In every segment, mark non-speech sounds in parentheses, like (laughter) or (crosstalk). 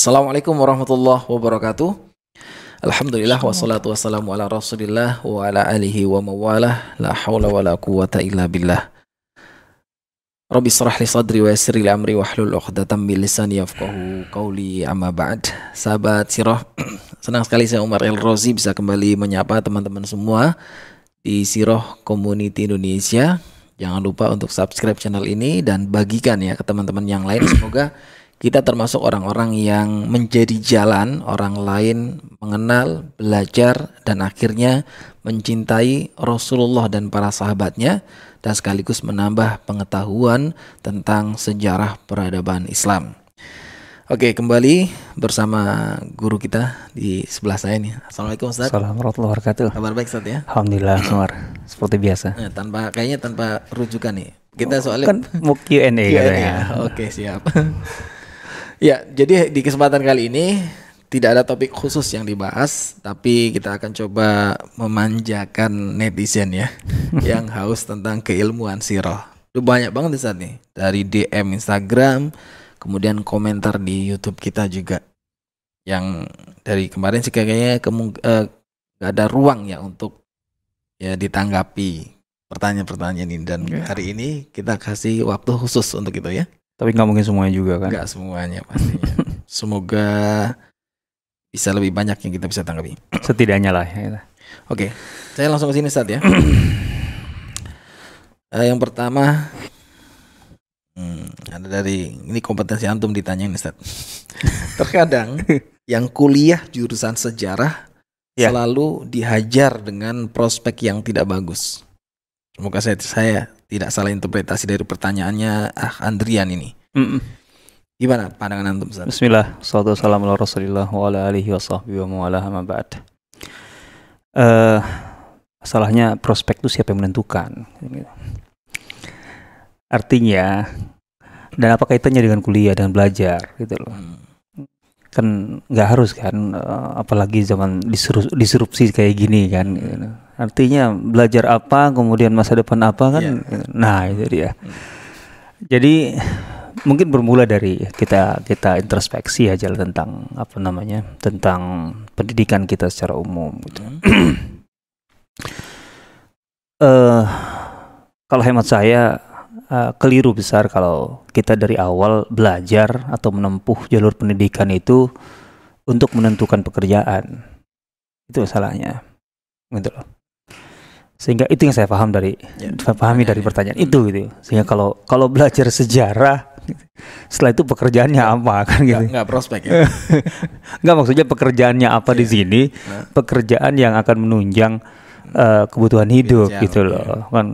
Assalamualaikum warahmatullahi wabarakatuh. Alhamdulillah wassalatu wassalamu ala Rasulillah wa ala alihi wa mawalah la haula wa la quwata illa billah. Rabbi israh li sadri wa yassir li amri wahlul 'uqdatam min lisani yafqahu qawli amma ba'd. Sahabat Sirah, (clears throat) senang sekali saya Umar El Rozi bisa kembali menyapa teman-teman semua di Sirah Community Indonesia. Jangan lupa untuk subscribe channel ini dan bagikan ya ke teman-teman yang lain. (clears throat) Semoga kita termasuk orang-orang yang menjadi jalan orang lain mengenal, belajar, dan akhirnya mencintai Rasulullah dan para sahabatnya dan sekaligus menambah pengetahuan tentang sejarah peradaban Islam. Oke, kembali bersama guru kita di sebelah saya nih. Assalamualaikum Ustaz. Assalamualaikum warahmatullahi wabarakatuh. Kabar baik Ustaz ya? Alhamdulillah, Umar. Seperti biasa. Nah, tanpa kayaknya tanpa rujukan nih. Kita soalnya Kan mau Q&A Q&A katanya. ya. Oke, siap. (laughs) ya, jadi di kesempatan kali ini tidak ada topik khusus yang dibahas, tapi kita akan coba memanjakan netizen ya (laughs) yang haus tentang keilmuan sirah. Itu banyak banget di saat nih dari DM Instagram, kemudian komentar di YouTube kita juga. Yang dari kemarin sih kayaknya kemung eh, nggak ada ruang ya untuk ya ditanggapi pertanyaan-pertanyaan ini dan Ya. hari ini kita kasih waktu khusus untuk itu ya. Tapi nggak mungkin semuanya juga kan. Enggak semuanya pastinya. (laughs) Semoga bisa lebih banyak yang kita bisa tanggapi. Setidaknya lah. Ya. Oke, saya langsung ke sini saat ya. (clears throat) Eh, yang pertama, hmm, ada dari ini kompetensi antum ditanyain Ustaz. (laughs) Terkadang yang kuliah jurusan sejarah Ya. selalu dihajar dengan prospek yang tidak bagus. Semoga saya, saya tidak salah interpretasi dari pertanyaannya Ah Andrian ini. Mm-mm. Gimana pandangan antum Ustaz? Bismillah. Salatu wassalamu ala rasulillah wa ala alihi wa sahbihi wa amma ba'd. Eh, masalahnya prospek itu siapa yang menentukan? Artinya, dan apa kaitannya dengan kuliah dan belajar gitu loh. Hmm. kan nggak harus kan eh, apalagi zaman disrupsi kayak gini kan gitu. Artinya belajar apa kemudian masa depan apa kan nah itu dia jadi mungkin bermula dari kita kita introspeksi aja tentang apa namanya tentang pendidikan kita secara umum gitu Hmm. (clears throat) eh kalau hemat saya eh, keliru besar kalau kita dari awal belajar atau menempuh jalur pendidikan itu untuk menentukan pekerjaan. Itu salahnya. Gitu loh. Sehingga itu yang saya paham dari Ya, saya pahami dari pertanyaan itu gitu. Sehingga kalau kalau belajar sejarah setelah itu pekerjaannya apa kan gitu. Nggak, nggak prospek ya. (laughs) Enggak maksudnya pekerjaannya apa di Iya. sini? Nah. Pekerjaan yang akan menunjang eh, kebutuhan hidup Jauh, gitu iya. loh kan.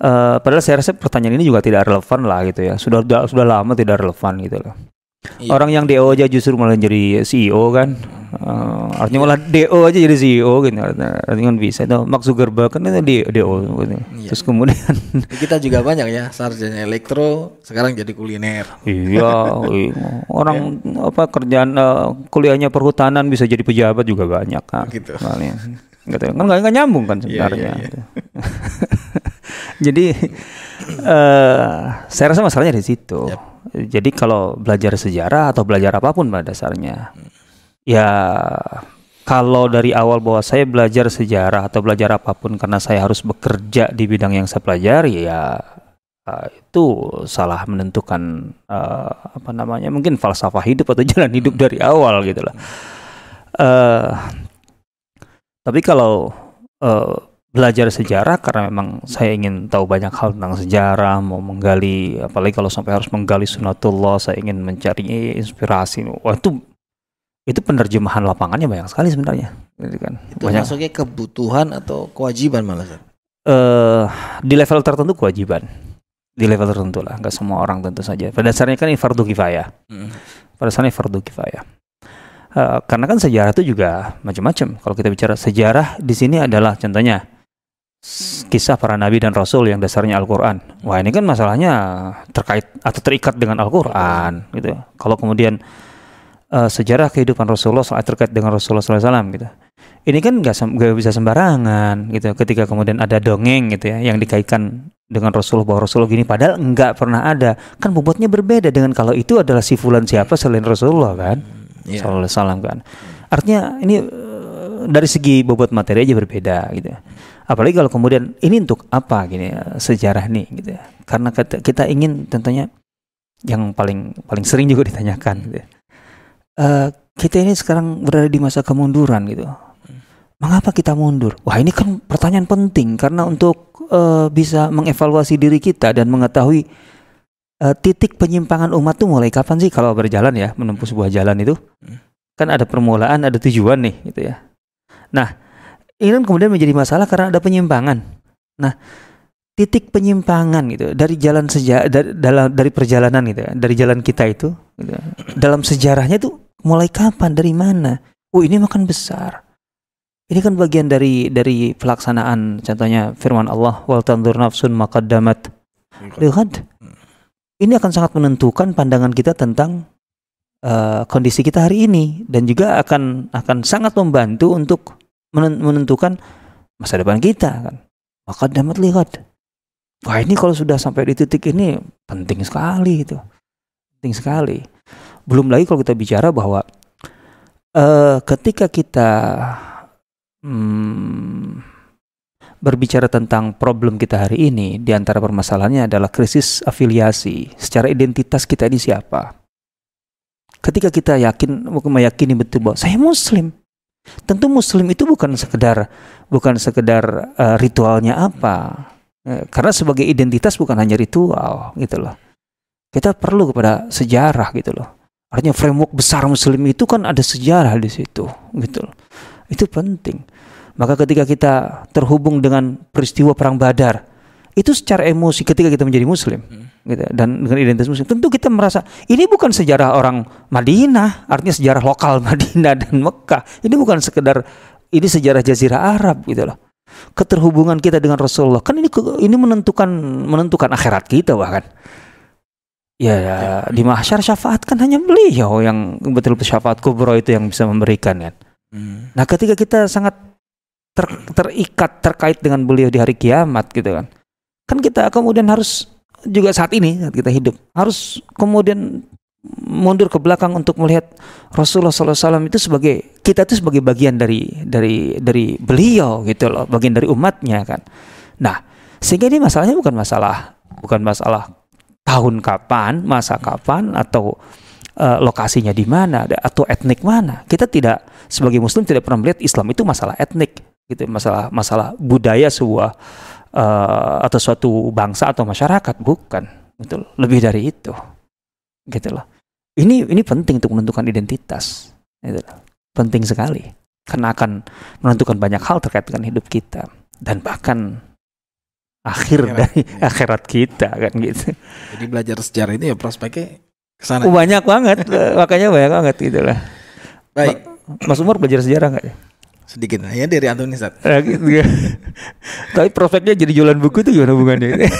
Eh, padahal saya rasa pertanyaan ini juga tidak relevan lah gitu ya. Sudah sudah, sudah lama tidak relevan gitu loh. Iya. Orang yang DO aja justru malah jadi CEO kan. Eh, artinya malah DO aja jadi CEO gitu. Artinya, artinya kan bisa. Itu Mark Zuckerberg kan itu di- DO gitu. Iya. Terus kemudian Kita juga banyak ya sarjana elektro sekarang jadi kuliner. iya, iya. orang apa kerjaan eh, kuliahnya perhutanan bisa jadi pejabat juga banyak kan. Gitu. Soalnya. Gitu. Kan nggak nggak nyambung kan Iya, sebenarnya. iya, gitu. (laughs) Jadi eh saya rasa masalahnya di situ. Yap. Jadi kalau belajar sejarah atau belajar apa pun pada dasarnya, ya kalau dari awal bahwa saya belajar sejarah atau belajar apa pun karena saya harus bekerja di bidang yang saya pelajari, ya eh, itu salah menentukan eh, apa namanya mungkin falsafah hidup atau (laughs) jalan hidup dari awal gitu loh. Eh, tapi kalau eh, belajar sejarah karena memang saya ingin tahu banyak hal tentang sejarah, mau menggali, apalagi kalau sampai harus menggali sunatullah, saya ingin mencari inspirasi. Wah itu itu penerjemahan lapangannya banyak sekali sebenarnya, gitu kan. Itu Banyak masuknya kebutuhan atau kewajiban malah. Eh di level tertentu kewajiban, di level tertentu lah, nggak semua orang tentu saja. Pada dasarnya kan ini fardu kifayah. Mm. pada dasarnya fardu kifayah. Eh, karena kan sejarah itu juga macam-macam. Kalau kita bicara sejarah di sini adalah contohnya kisah para nabi dan rasul yang dasarnya Al-Qur'an. Wah, ini kan masalahnya terkait atau terikat dengan Al-Qur'an gitu. Kalau kemudian eh, sejarah kehidupan Rasulullah SAW terkait dengan Rasulullah SAW gitu. Ini kan nggak sem- nggak bisa sembarangan gitu. Ketika kemudian ada dongeng gitu ya yang dikaitkan dengan Rasulullah bahwa Rasulullah gini padahal enggak pernah ada kan bobotnya berbeda dengan kalau itu adalah si fulan siapa selain Rasulullah kan Iya. sallallahu alaihi wasallam kan artinya ini eh, dari segi bobot materi aja berbeda gitu ya. apalagi kalau kemudian ini untuk apa gini ya, sejarah nih gitu ya. karena kita, kita ingin tentunya yang paling paling sering juga ditanyakan gitu ya. Eh, kita ini sekarang berada di masa kemunduran gitu. Mengapa kita mundur? Wah ini kan pertanyaan penting karena untuk eh, bisa mengevaluasi diri kita dan mengetahui eh, titik penyimpangan umat tuh mulai kapan sih? Kalau berjalan ya menempuh sebuah jalan itu. Kan ada permulaan ada tujuan nih gitu ya. Nah ini kemudian menjadi masalah karena ada penyimpangan. Nah titik penyimpangan gitu dari jalan seja dari dari perjalanan gitu ya dari jalan kita itu gitu ya. dalam sejarahnya tuh mulai kapan? Dari mana? Oh ini makan besar. Ini kan bagian dari dari pelaksanaan contohnya firman Allah wal tanzur nafsun maqaddamat. Lihat. Ini akan sangat menentukan pandangan kita tentang eh, kondisi kita hari ini dan juga akan akan sangat membantu untuk menen- menentukan masa depan kita kan. Maka damat lihat. Wah ini kalau sudah sampai di titik ini penting sekali itu. Penting sekali belum lagi kalau kita bicara bahwa eh, ketika kita hmm, berbicara tentang problem kita hari ini, di antara permasalahannya adalah krisis afiliasi. Secara identitas kita ini siapa? Ketika kita yakin, meyakini betul bahwa saya Muslim, tentu Muslim itu bukan sekedar bukan sekedar eh, ritualnya apa, Eh, karena sebagai identitas bukan hanya ritual gitu loh. Kita perlu kepada sejarah gitu loh. Artinya framework besar Muslim itu kan ada sejarah di situ gitu loh. Itu penting. Maka ketika kita terhubung dengan peristiwa perang Badar, itu secara emosi ketika kita menjadi muslim gitu dan dengan identitas muslim tentu kita merasa ini bukan sejarah orang Madinah, artinya sejarah lokal (laughs) Madinah dan Mekah. Ini bukan sekedar ini sejarah jazirah Arab gitu loh. Keterhubungan kita dengan Rasulullah kan ini ini menentukan menentukan akhirat kita bahkan. Ya, ya, di mahsyar syafaat kan hanya beliau yang betul syafaat kubro itu yang bisa memberikan kan. Hmm. Nah, ketika kita sangat ter- terikat terkait dengan beliau di hari kiamat gitu kan. Kan kita kemudian harus juga saat ini saat kita hidup harus kemudian mundur ke belakang untuk melihat Rasulullah SAW itu sebagai kita itu sebagai bagian dari dari dari beliau gitu loh, bagian dari umatnya kan. Nah, sehingga ini masalahnya bukan masalah bukan masalah tahun kapan, masa kapan atau eh, lokasinya di mana atau etnik mana. Kita tidak sebagai muslim tidak pernah melihat Islam itu masalah etnik gitu, masalah masalah budaya sebuah eh, atau suatu bangsa atau masyarakat bukan. Betul. Lebih dari itu. Gitu loh. Ini ini penting untuk menentukan identitas. Gitu loh. Penting sekali. Karena akan menentukan banyak hal terkait dengan hidup kita dan bahkan akhir Akhirat, dari (laughs) akhirat kita kan gitu. Jadi belajar sejarah ini ya prospeknya ke sana. Oh, banyak banget, (laughs) eh, makanya banyak banget gitu lah. Baik, Mas Umar belajar sejarah nggak ya? sedikit hanya dari Antoni Sat. Eh, gitu ya. (laughs) Tapi prospeknya jadi jualan buku itu gimana hubungannya?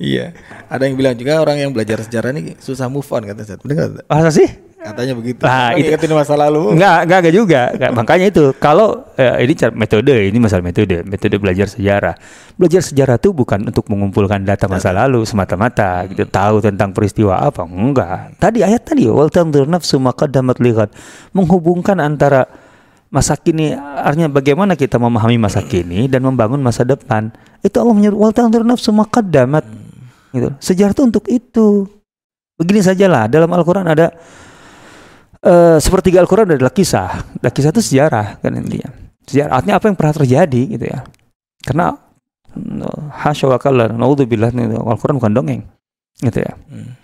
Iya. Ada yang bilang juga orang yang belajar sejarah ini susah move on kata Sat. Benar nggak? Masa sih? Katanya begitu. Lah, Orang itu- ingetin masa lalu. Enggak, enggak, enggak juga. Enggak, makanya itu kalau eh, ini cara metode, ini masalah metode, metode belajar sejarah. Belajar sejarah itu bukan untuk mengumpulkan data masa lalu semata-mata, gitu tahu tentang peristiwa apa. Enggak. Tadi ayat tadi wal tanzur nafsu ma qaddamat lighad menghubungkan antara masa kini artinya bagaimana kita memahami masa kini dan membangun masa depan. Itu Allah menyuruh wal tanzur nafsu ma qaddamat. Gitu. Sejarah itu untuk itu. Begini sajalah dalam Al-Qur'an ada eh sepertiga Al-Quran adalah kisah. Dan kisah itu sejarah kan intinya. Sejarah artinya apa yang pernah terjadi gitu ya. Karena mm, hasya wa kalla naudzubillah Al-Quran bukan dongeng. Gitu ya. Hmm.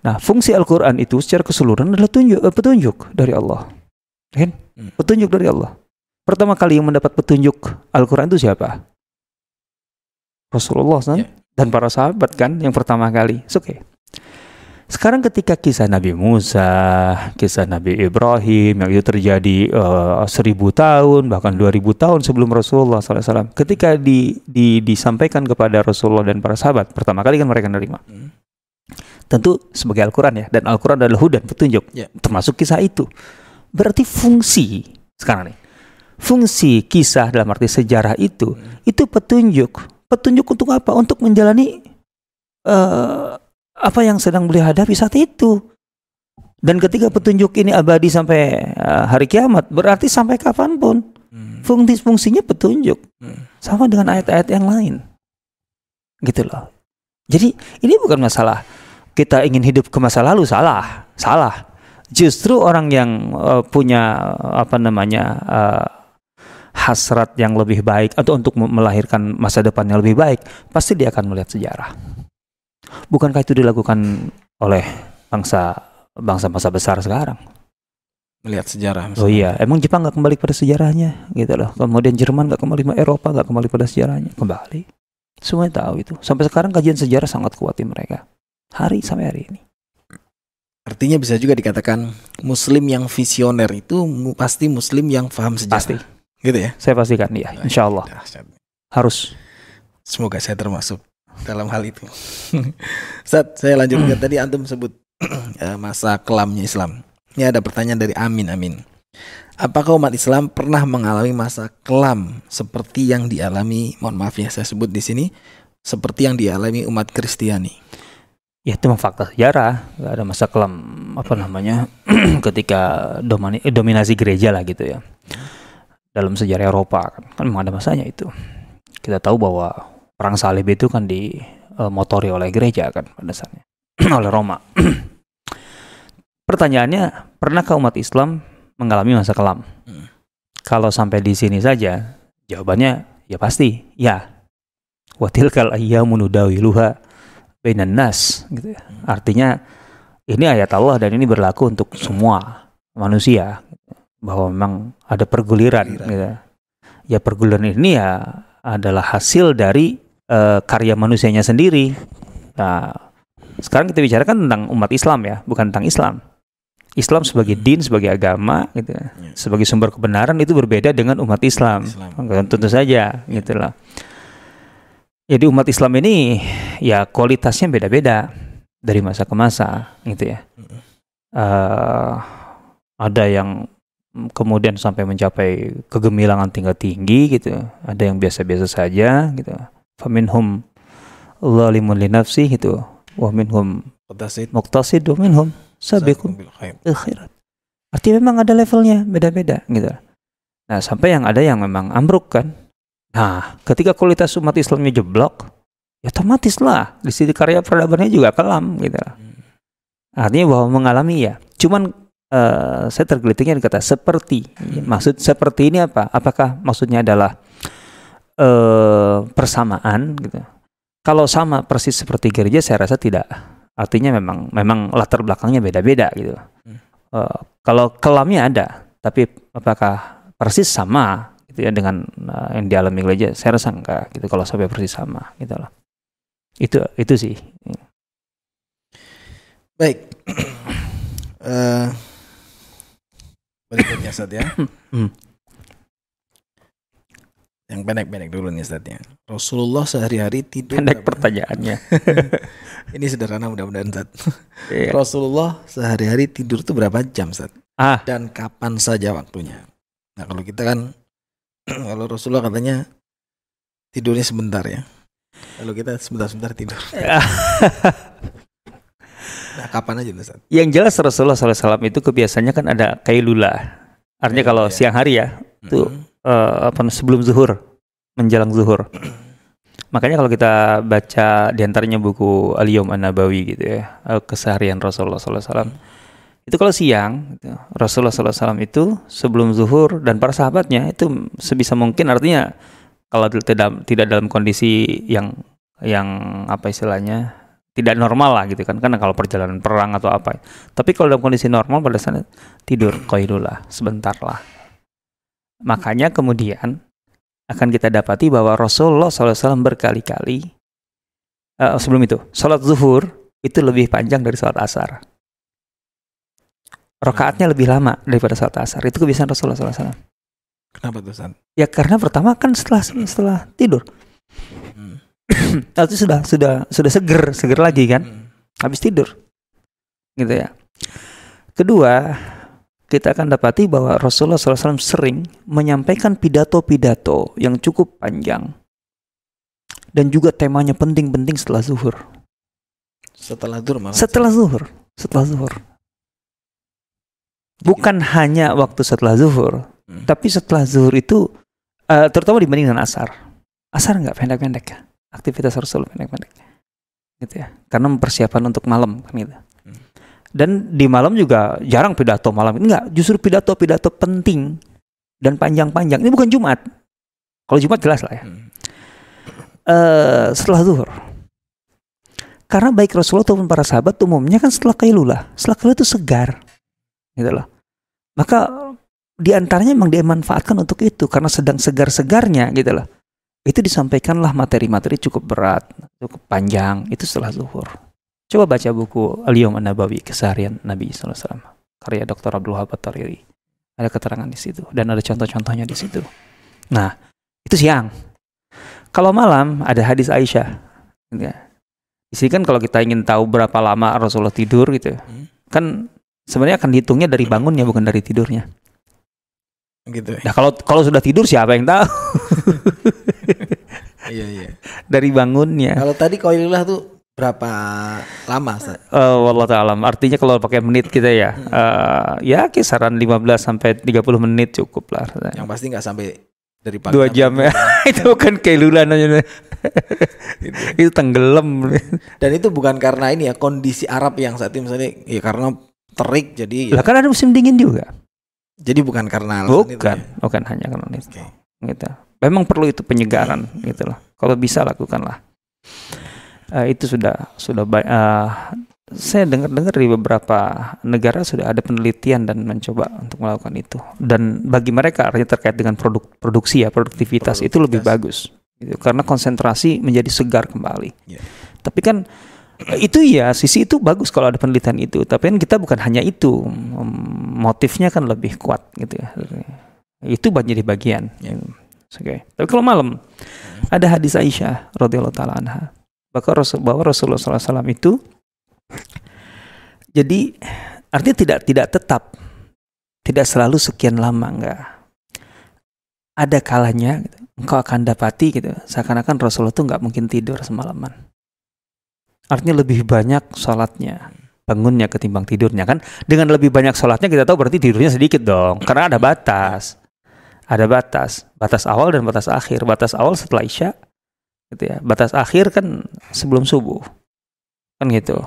Nah, fungsi Al-Quran itu secara keseluruhan adalah tunjuk, eh, petunjuk dari Allah. Kan? Hmm. Petunjuk dari Allah. Pertama kali yang mendapat petunjuk Al-Quran itu siapa? Rasulullah kan? Ya. dan para sahabat kan yang pertama kali. It's okay. Sekarang ketika kisah Nabi Musa, kisah Nabi Ibrahim yang itu terjadi eh, seribu tahun bahkan dua ribu tahun sebelum Rasulullah SAW, ketika di, di- disampaikan kepada Rasulullah dan para sahabat, pertama kali kan mereka menerima. Hmm. Tentu sebagai Al-Quran ya, dan Al-Quran adalah hudan petunjuk, Ya. termasuk kisah itu. Berarti fungsi sekarang nih, fungsi kisah dalam arti sejarah itu, itu petunjuk petunjuk untuk apa? Untuk menjalani uh, apa yang sedang beliau hadapi saat itu. Dan ketika petunjuk ini abadi sampai uh, hari kiamat, berarti sampai kapan pun hmm. fungsi fungsinya petunjuk, hmm. sama dengan ayat-ayat yang lain, gitu loh. Jadi ini bukan masalah kita ingin hidup ke masa lalu, salah, salah. Justru orang yang uh, punya apa namanya uh, hasrat yang lebih baik atau untuk melahirkan masa depan yang lebih baik, pasti dia akan melihat sejarah. Bukankah itu dilakukan oleh bangsa bangsa-bangsa besar sekarang. Melihat sejarah. Misalnya. Oh iya, emang Jepang nggak kembali pada sejarahnya, gitu loh. Kemudian Jerman nggak kembali ke Eropa nggak kembali pada sejarahnya, kembali. Semuanya tahu itu. Sampai sekarang kajian sejarah sangat kuat di mereka. Hari sampai hari ini. Artinya bisa juga dikatakan Muslim yang visioner itu pasti Muslim yang paham sejarah. Pasti. Gitu ya? Saya pastikan, ya. Insya Allah. Harus. Semoga saya termasuk dalam hal itu. Saat saya lanjutkan (clears throat) tadi antum sebut (clears throat) Eh, masa kelamnya Islam. Ini ada pertanyaan dari Amin Amin. Apakah umat Islam pernah mengalami masa kelam seperti yang dialami, mohon maaf ya saya sebut di sini, seperti yang dialami umat Kristiani? Ya itu memang fakta sejarah, Gak ada masa kelam apa namanya (clears throat) ketika domani, dominasi gereja lah gitu ya. Dalam sejarah Eropa kan, kan memang ada masanya itu. Kita tahu bahwa perang salib itu kan dimotori oleh gereja kan pada dasarnya (clears throat) oleh Roma. (clears throat) Pertanyaannya, pernahkah umat Islam mengalami masa kelam? Hmm. Kalau sampai di sini saja, jawabannya ya pasti ya. Watil kal ayyamu nudawiluha bainan nas gitu ya. Artinya ini ayat Allah dan ini berlaku untuk semua manusia bahwa memang ada perguliran gitu. Ya perguliran ini ya adalah hasil dari uh, karya manusianya sendiri. Nah, sekarang kita bicarakan tentang umat Islam ya, bukan tentang Islam. Islam sebagai hmm. din, sebagai agama, gitu, ya. sebagai sumber kebenaran itu berbeda dengan umat Islam. Islam. Tentu saja, gitu lah. Jadi umat Islam ini ya kualitasnya beda-beda dari masa ke masa, gitu ya. Uh, ada yang kemudian sampai mencapai kegemilangan tingkat tinggi, gitu. Ada yang biasa-biasa saja, gitu. Faminhum zalimun li nafsi, gitu. Wa minhum muqtasid wa minhum sabiqun khairat. Artinya memang ada levelnya beda-beda gitu. Nah, sampai yang ada yang memang ambruk kan. Nah, ketika kualitas umat Islamnya jeblok, ya otomatis lah di sisi karya peradabannya juga kelam gitu. Artinya bahwa mengalami ya. Cuman uh, saya tergelitiknya kata seperti. Maksud seperti ini apa? Apakah maksudnya adalah uh, persamaan gitu? Kalau sama persis seperti gereja saya rasa tidak artinya memang memang latar belakangnya beda-beda gitu. Hmm. Uh, kalau kelamnya ada, tapi apakah persis sama gitu ya dengan uh, yang dialami gereja? Saya rasa enggak gitu kalau sampai persis sama gitu loh. Itu itu sih. Baik. uh, berikutnya saja. ya. Yang pendek-pendek dulu nih Ustaz ya. Rasulullah sehari-hari tidur pendek pertanyaannya. (laughs) Ini sederhana mudah-mudahan Ustaz. Iya. Rasulullah sehari-hari tidur tuh berapa jam Ustaz? Ah. Dan kapan saja waktunya? Nah, kalau kita kan (clears throat) kalau Rasulullah katanya tidurnya sebentar ya. Kalau kita sebentar-sebentar tidur. (laughs) nah, kapan aja Ustaz? Yang jelas Rasulullah SAW itu kebiasaannya kan ada kailula. Artinya kalau ya. siang hari ya, itu mm -hmm uh, apa sebelum zuhur menjelang zuhur. (clears throat) Makanya kalau kita baca di antaranya buku Aliyom An-Nabawi gitu ya keseharian Rasulullah SAW itu kalau siang gitu, Rasulullah SAW itu sebelum zuhur dan para sahabatnya itu sebisa mungkin artinya kalau tidak tidak dalam kondisi yang yang apa istilahnya tidak normal lah gitu kan. Karena kalau perjalanan perang atau apa. Tapi kalau dalam kondisi normal pada saat tidur koidullah sebentar lah Makanya kemudian akan kita dapati bahwa Rasulullah SAW berkali-kali uh, sebelum itu sholat zuhur itu lebih panjang dari sholat asar. Rokaatnya lebih lama daripada sholat asar. Itu kebiasaan Rasulullah SAW. Kenapa tuh San? Ya karena pertama kan setelah setelah tidur. Hmm. (clears throat) itu sudah sudah sudah seger seger lagi kan. Hmm. Habis tidur. Gitu ya. Kedua, kita akan dapati bahwa Rasulullah SAW sering menyampaikan pidato-pidato yang cukup panjang. dan juga temanya penting-penting setelah zuhur. Setelah zuhur malah. Setelah zuhur, setelah zuhur. Bukan hanya waktu setelah zuhur, Hmm. tapi setelah zuhur itu eh, terutama dibanding dengan asar. Asar nggak pendek-pendek ya. Aktivitas Rasul pendek-pendek. Gitu ya. Karena mempersiapkan untuk malam kan gitu. Dan di malam juga jarang pidato malam. Enggak, justru pidato-pidato penting dan panjang-panjang. Ini bukan Jumat. Kalau Jumat jelas lah ya. Hmm. Eh, setelah zuhur. Karena baik Rasulullah ataupun para sahabat umumnya kan setelah kailulah. Setelah kailulah itu segar. Gitu loh. Maka di antaranya memang dia manfaatkan untuk itu karena sedang segar-segarnya gitu loh. Itu disampaikanlah materi-materi cukup berat, cukup panjang itu setelah zuhur. Coba baca buku Al-Yawm An-Nabawi Keseharian Nabi SAW karya Dr. Abdul Wahab At-Tariri. Ada keterangan di situ dan ada contoh-contohnya di situ. Nah, itu siang. Kalau malam ada hadis Aisyah. Gitu ya. Di sini kan kalau kita ingin tahu berapa lama Rasulullah tidur gitu, Hmm. kan sebenarnya akan dihitungnya dari bangunnya bukan dari tidurnya. Gitu. ya. Nah kalau kalau sudah tidur siapa yang tahu? (laughs) Iya iya. dari bangunnya. Kalau tadi koilulah tuh berapa lama? Ustaz? Eh wallah ta'ala. Artinya kalau pakai menit kita ya, eh, ya kisaran 15 sampai 30 menit cukup lah. Yang pasti nggak sampai dari pagi. Dua jam ya. (laughs) itu bukan keilulan aja. itu tenggelam. Dan itu bukan karena ini ya kondisi Arab yang saat ini misalnya ya karena terik jadi Lah kan ada musim dingin juga. jadi bukan karena alasan itu Bukan, ya. bukan hanya karena itu. Oke. Gitu. Memang perlu itu penyegaran gitu loh. Kalau bisa lakukanlah. Eh, itu sudah sudah eh, saya dengar-dengar di beberapa negara sudah ada penelitian dan mencoba untuk melakukan itu. Dan bagi mereka artinya terkait dengan produk produksi ya produktivitas, itu lebih bagus. Gitu. Karena konsentrasi menjadi segar kembali. Ya. Tapi kan eh, itu ya sisi itu bagus kalau ada penelitian itu. Tapi kan kita bukan hanya itu, Mem- motifnya kan lebih kuat gitu ya. Itu banyak di bagian. Ya. Oke. Tapi kalau malam ada hadis Aisyah radhiyallahu taala anha bahwa Rasul bahwa Rasulullah SAW itu jadi artinya tidak tidak tetap. Tidak selalu sekian lama enggak. Ada kalanya gitu, engkau akan dapati gitu seakan-akan Rasulullah itu nggak mungkin tidur semalaman. Artinya lebih banyak sholatnya bangunnya ketimbang tidurnya kan? Dengan lebih banyak sholatnya kita tahu berarti tidurnya sedikit dong karena ada batas. Ada batas. Batas awal dan batas akhir. Batas awal setelah isya gitu ya. Batas akhir kan sebelum subuh. Kan gitu.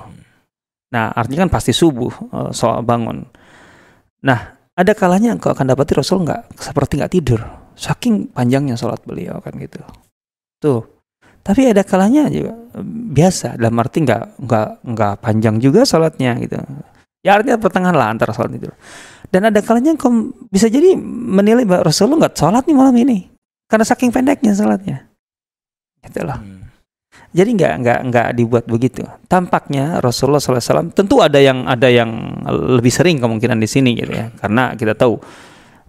Nah artinya kan pasti subuh eh, soal bangun. Nah ada kalanya engkau akan dapati Rasul nggak seperti nggak tidur. Saking panjangnya sholat beliau kan gitu. Tuh. Tapi ada kalanya juga biasa. Dalam arti nggak nggak nggak panjang juga sholatnya gitu. Ya artinya pertengahan lah antara sholat itu dan ada kalanya engkau bisa jadi menilai bahwa Rasulullah nggak sholat nih malam ini. Karena saking pendeknya sholatnya gitu loh. Hmm. jadi nggak nggak nggak dibuat begitu. Tampaknya Rasulullah SAW tentu ada yang ada yang lebih sering kemungkinan di sini gitu ya. Karena kita tahu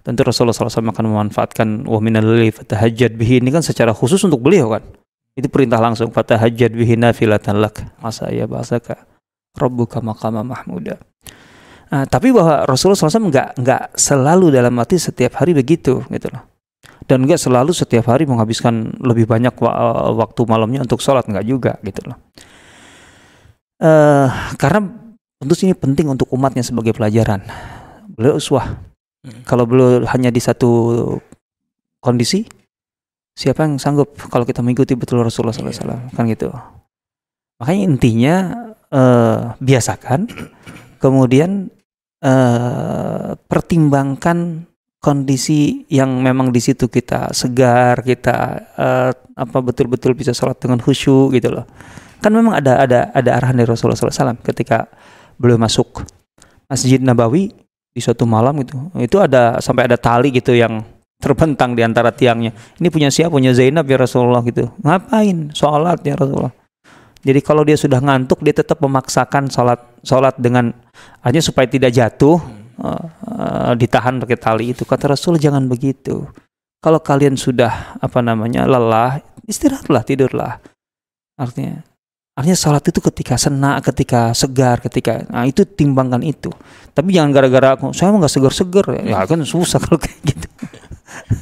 tentu Rasulullah SAW akan memanfaatkan wa minal fatahajjad bihi. Ini kan secara khusus untuk beliau kan. Itu perintah langsung fatahajjad bihi nafilatan lak. Masa ya bahasaka rabbuka maqama mahmuda. Nah, tapi bahwa Rasulullah SAW nggak nggak selalu dalam arti setiap hari begitu gitu loh dan nggak selalu setiap hari menghabiskan lebih banyak wa- waktu malamnya untuk sholat nggak juga gitu loh. Eh karena tentu ini penting untuk umatnya sebagai pelajaran. Beliau uswah. Hmm. kalau beliau hanya di satu kondisi siapa yang sanggup kalau kita mengikuti betul Rasulullah SAW kan gitu. Makanya intinya eh, biasakan kemudian eh, pertimbangkan kondisi yang memang di situ kita segar kita eh, apa betul-betul bisa sholat dengan khusyuk gitu loh. Kan memang ada ada ada arahan dari Rasulullah SAW ketika beliau masuk Masjid Nabawi di suatu malam gitu. Itu ada sampai ada tali gitu yang terbentang di antara tiangnya. Ini punya siapa? Punya Zainab ya Rasulullah gitu. Ngapain sholat ya Rasulullah? Jadi kalau dia sudah ngantuk dia tetap memaksakan sholat sholat dengan hanya supaya tidak jatuh eh, ditahan pakai tali itu. Kata Rasul jangan begitu. Kalau kalian sudah apa namanya lelah istirahatlah tidurlah. Artinya artinya sholat itu ketika senak ketika segar ketika nah itu timbangkan itu. Tapi jangan gara-gara aku saya mah nggak segar-segar. Ya kan susah kalau kayak gitu.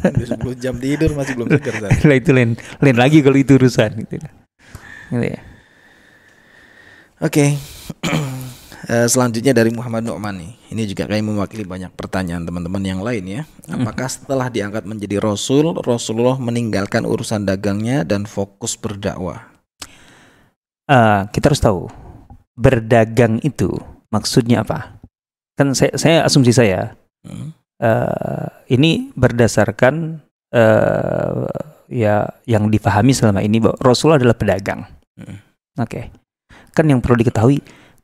Udah 10 jam tidur masih belum segar lah itu lain lain lagi kalau itu urusan gitu. Gitu ya. Oke. Eh, selanjutnya dari Muhammad Nu'man nih. Ini juga kayak mewakili banyak pertanyaan teman-teman yang lain ya. Apakah setelah diangkat menjadi rasul, Rasulullah meninggalkan urusan dagangnya dan fokus berdakwah? Eh, kita harus tahu berdagang itu maksudnya apa? Kan saya, saya asumsi saya Hmm. eh, ini berdasarkan eh, ya yang dipahami selama ini bahwa Rasulullah adalah pedagang. Hmm. Oke. Kan yang perlu diketahui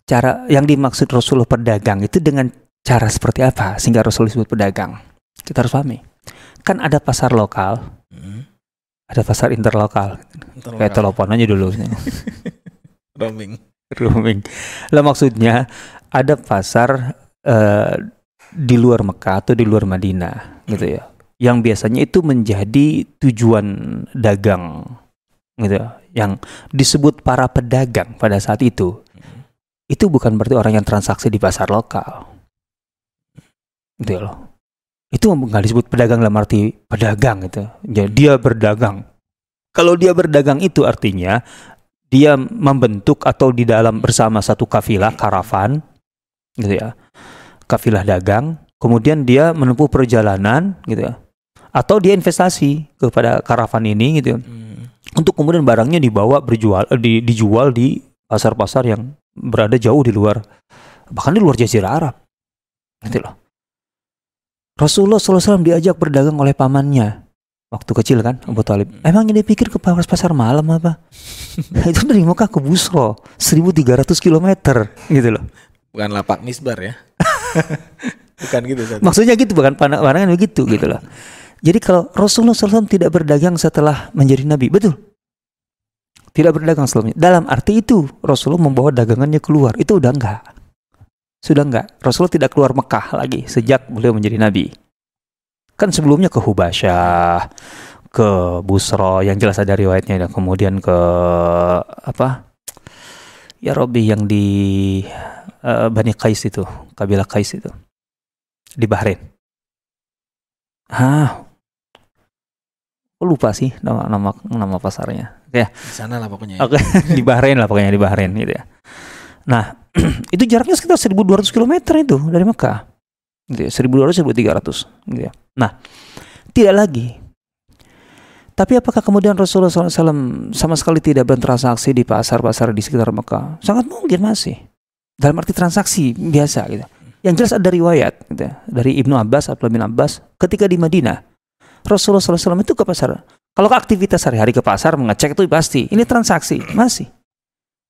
cara yang dimaksud Rasulullah pedagang itu dengan cara seperti apa sehingga Rasul disebut pedagang. Kita harus pahami. Kan ada pasar lokal, Hmm. ada pasar interlokal. Kayak telepon aja dulu. (laughs) roaming. roaming. Lah maksudnya ada pasar eh, di luar Mekah atau di luar Madinah gitu ya. Yang biasanya itu menjadi tujuan dagang gitu ya. Yang disebut para pedagang pada saat itu. Itu bukan berarti orang yang transaksi di pasar lokal. Gitu ya loh. Itu nggak disebut pedagang dalam arti pedagang gitu. Jadi dia berdagang. Kalau dia berdagang itu artinya dia membentuk atau di dalam bersama satu kafilah karavan gitu ya kafilah dagang kemudian dia menempuh perjalanan gitu ya atau dia investasi kepada karavan ini gitu ya, Hmm. untuk kemudian barangnya dibawa berjual di, dijual di pasar-pasar yang berada jauh di luar bahkan di luar jazirah Arab. Gitu loh? Rasulullah SAW diajak berdagang oleh pamannya. Waktu kecil kan Abu Talib. Emang dia pikir ke pasar malam apa? (laughs) Itu dari Mekah ke Busro 1300 km gitu loh. Bukan lapak misbar ya. (laughs) Bukan gitu Ustaz. maksudnya gitu bukan pandangan begitu gitu loh. Jadi kalau Rasulullah SAW tidak berdagang setelah menjadi Nabi betul tidak berdagang sebelumnya dalam arti itu Rasulullah membawa dagangannya keluar. Itu udah enggak. Sudah enggak. Rasulullah tidak keluar Mekah lagi sejak beliau menjadi Nabi. Kan sebelumnya ke Hubasyah ke Busro yang jelas ada riwayatnya. Dan kemudian ke apa? Ya Robi yang di eh, Bani Qais itu kabilah Qais itu. Di Bahrain. Ah aku lupa sih nama nama nama pasarnya Di sana lah pokoknya. ya. Oke, (laughs) di Bahrain lah pokoknya di Bahrain gitu ya. Nah, (clears throat) itu jaraknya sekitar 1200 km itu dari Mekah. Gitu ya, 1200 1300 gitu ya. Nah, tidak lagi. Tapi apakah kemudian Rasulullah SAW sama sekali tidak bertransaksi di pasar-pasar di sekitar Mekah? Sangat mungkin masih. Dalam arti transaksi biasa gitu. Yang jelas ada riwayat gitu ya, dari Ibnu Abbas, Abdullah bin Abbas, ketika di Madinah, Rasulullah SAW itu ke pasar. Kalau aktivitas sehari-hari ke pasar mengecek itu pasti. Ini transaksi, masih.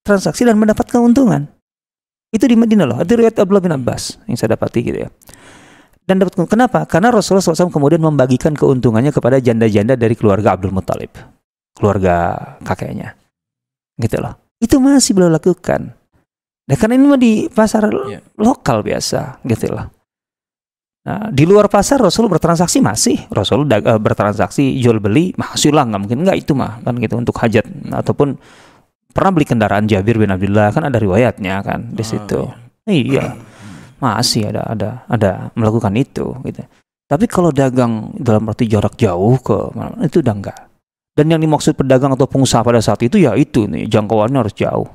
Transaksi dan mendapat keuntungan. Itu di Madinah loh. Itu riwayat Abdullah bin Abbas yang saya dapati gitu ya. Dan dapat. Kenapa? Karena Rasulullah SAW kemudian membagikan keuntungannya kepada janda-janda dari keluarga Abdul Muthalib. Keluarga kakeknya. Gitu loh. Itu masih beliau lakukan. Nah, karena ini mah di pasar Iya. lokal biasa gitu loh. Nah, di luar pasar Rasul bertransaksi masih, Rasul dag- eh, bertransaksi jual beli masih lah nggak mungkin nggak itu mah kan gitu untuk hajat ataupun pernah beli kendaraan Jabir bin Abdullah kan ada riwayatnya kan di Oh, situ. Iya, masih ada ada ada melakukan itu gitu. Tapi kalau dagang dalam arti jarak jauh ke mana itu udah enggak. Dan yang dimaksud pedagang atau pengusaha pada saat itu ya itu nih jangkauannya harus jauh.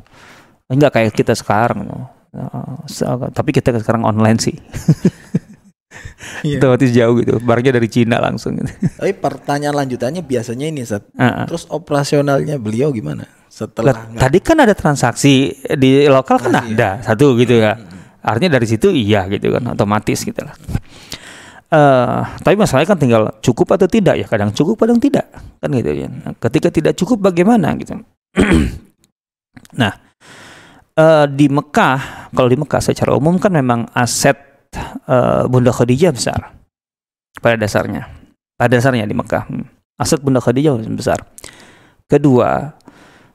Enggak kayak kita sekarang. no. Nah, tapi kita sekarang online sih. (laughs) Iya. otomatis jauh gitu barangnya dari Cina langsung gitu. Tapi pertanyaan lanjutannya biasanya ini Ustaz. Ah, ah. Terus operasionalnya beliau gimana? Lah, Setelah tadi kan ada transaksi di lokal kan Masih, ada satu gitu ya artinya dari situ iya gitu kan otomatis gitu lah Eh, tapi masalahnya kan tinggal cukup atau tidak ya kadang cukup kadang tidak kan gitu ya Nah, ketika tidak cukup bagaimana gitu (clears throat) nah eh, di Mekah kalau di Mekah secara umum kan memang aset eh, Bunda Khadijah besar. Pada dasarnya. Pada dasarnya di Mekah. Hmm. aset Bunda Khadijah besar. Kedua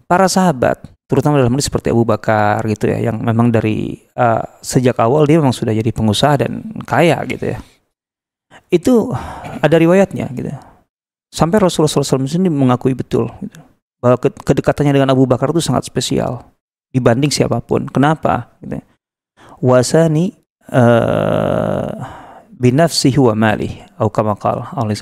para sahabat terutama dalam ini seperti Abu Bakar gitu ya yang memang dari eh, sejak awal dia memang sudah jadi pengusaha dan kaya gitu ya. Itu ada riwayatnya gitu sampai Rasulullah SAW sendiri mengakui betul gitu, bahwa ke- kedekatannya dengan Abu Bakar itu sangat spesial dibanding siapa pun. Kenapa? Gitu ya. wasani eh, binafsihi wa malih atau kama qala alaihi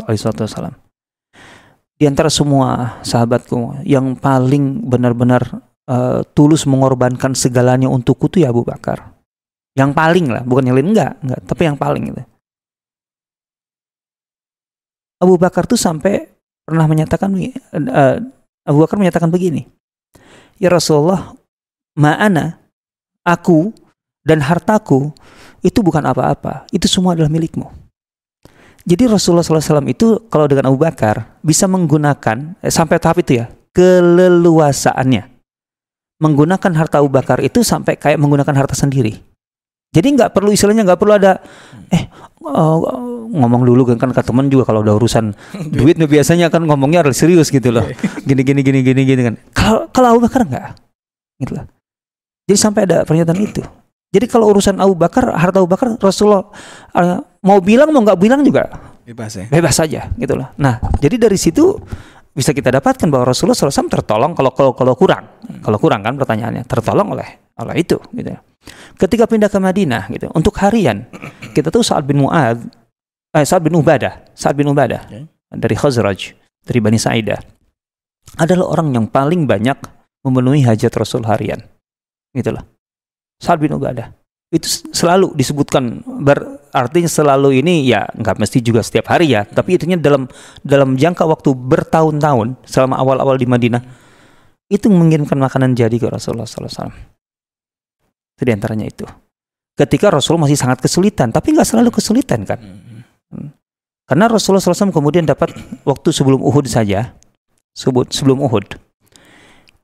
di antara semua sahabatku yang paling benar-benar uh, tulus mengorbankan segalanya untukku itu ya Abu Bakar. Yang paling lah, bukan yang lain enggak, enggak, tapi yang paling itu. Abu Bakar tuh sampai pernah menyatakan uh, Abu Bakar menyatakan begini. Ya Rasulullah, ma'ana aku dan hartaku itu bukan apa-apa, itu semua adalah milikmu. Jadi Rasulullah SAW itu kalau dengan Abu Bakar bisa menggunakan eh, sampai tahap itu ya keleluasaannya menggunakan harta Abu Bakar itu sampai kayak menggunakan harta sendiri. Jadi nggak perlu istilahnya nggak perlu ada eh uh, ngomong dulu kan kan ke teman juga kalau udah urusan (laughs) duit biasanya kan ngomongnya harus serius gitu loh. (laughs) Gini gini gini gini gini kan. Kalau kalau Abu Bakar nggak gitu loh. Jadi sampai ada pernyataan itu. Jadi kalau urusan Abu Bakar, harta Abu Bakar, Rasulullah uh, mau bilang mau nggak bilang juga bebas ya. Bebas saja gitu loh. Nah, jadi dari situ bisa kita dapatkan bahwa Rasulullah SAW tertolong kalau kalau kalau kurang, kalau kurang kan pertanyaannya tertolong oleh oleh itu gitu. Ketika pindah ke Madinah gitu, untuk harian kita tahu saat bin Muad, eh, saat bin Ubadah, saat bin Ubadah okay. dari Khazraj, dari Bani Sa'idah adalah orang yang paling banyak memenuhi hajat Rasul harian. Gitu loh. Sa'ad bin Ubadah. Itu selalu disebutkan berarti selalu ini ya nggak mesti juga setiap hari ya, tapi itunya dalam dalam jangka waktu bertahun-tahun selama awal-awal di Madinah itu mengirimkan makanan jadi ke Rasulullah SAW. Itu di antaranya itu. Ketika Rasul masih sangat kesulitan, tapi nggak selalu kesulitan kan. Hmm. Karena Rasulullah SAW kemudian dapat waktu sebelum Uhud saja, sebut sebelum Uhud,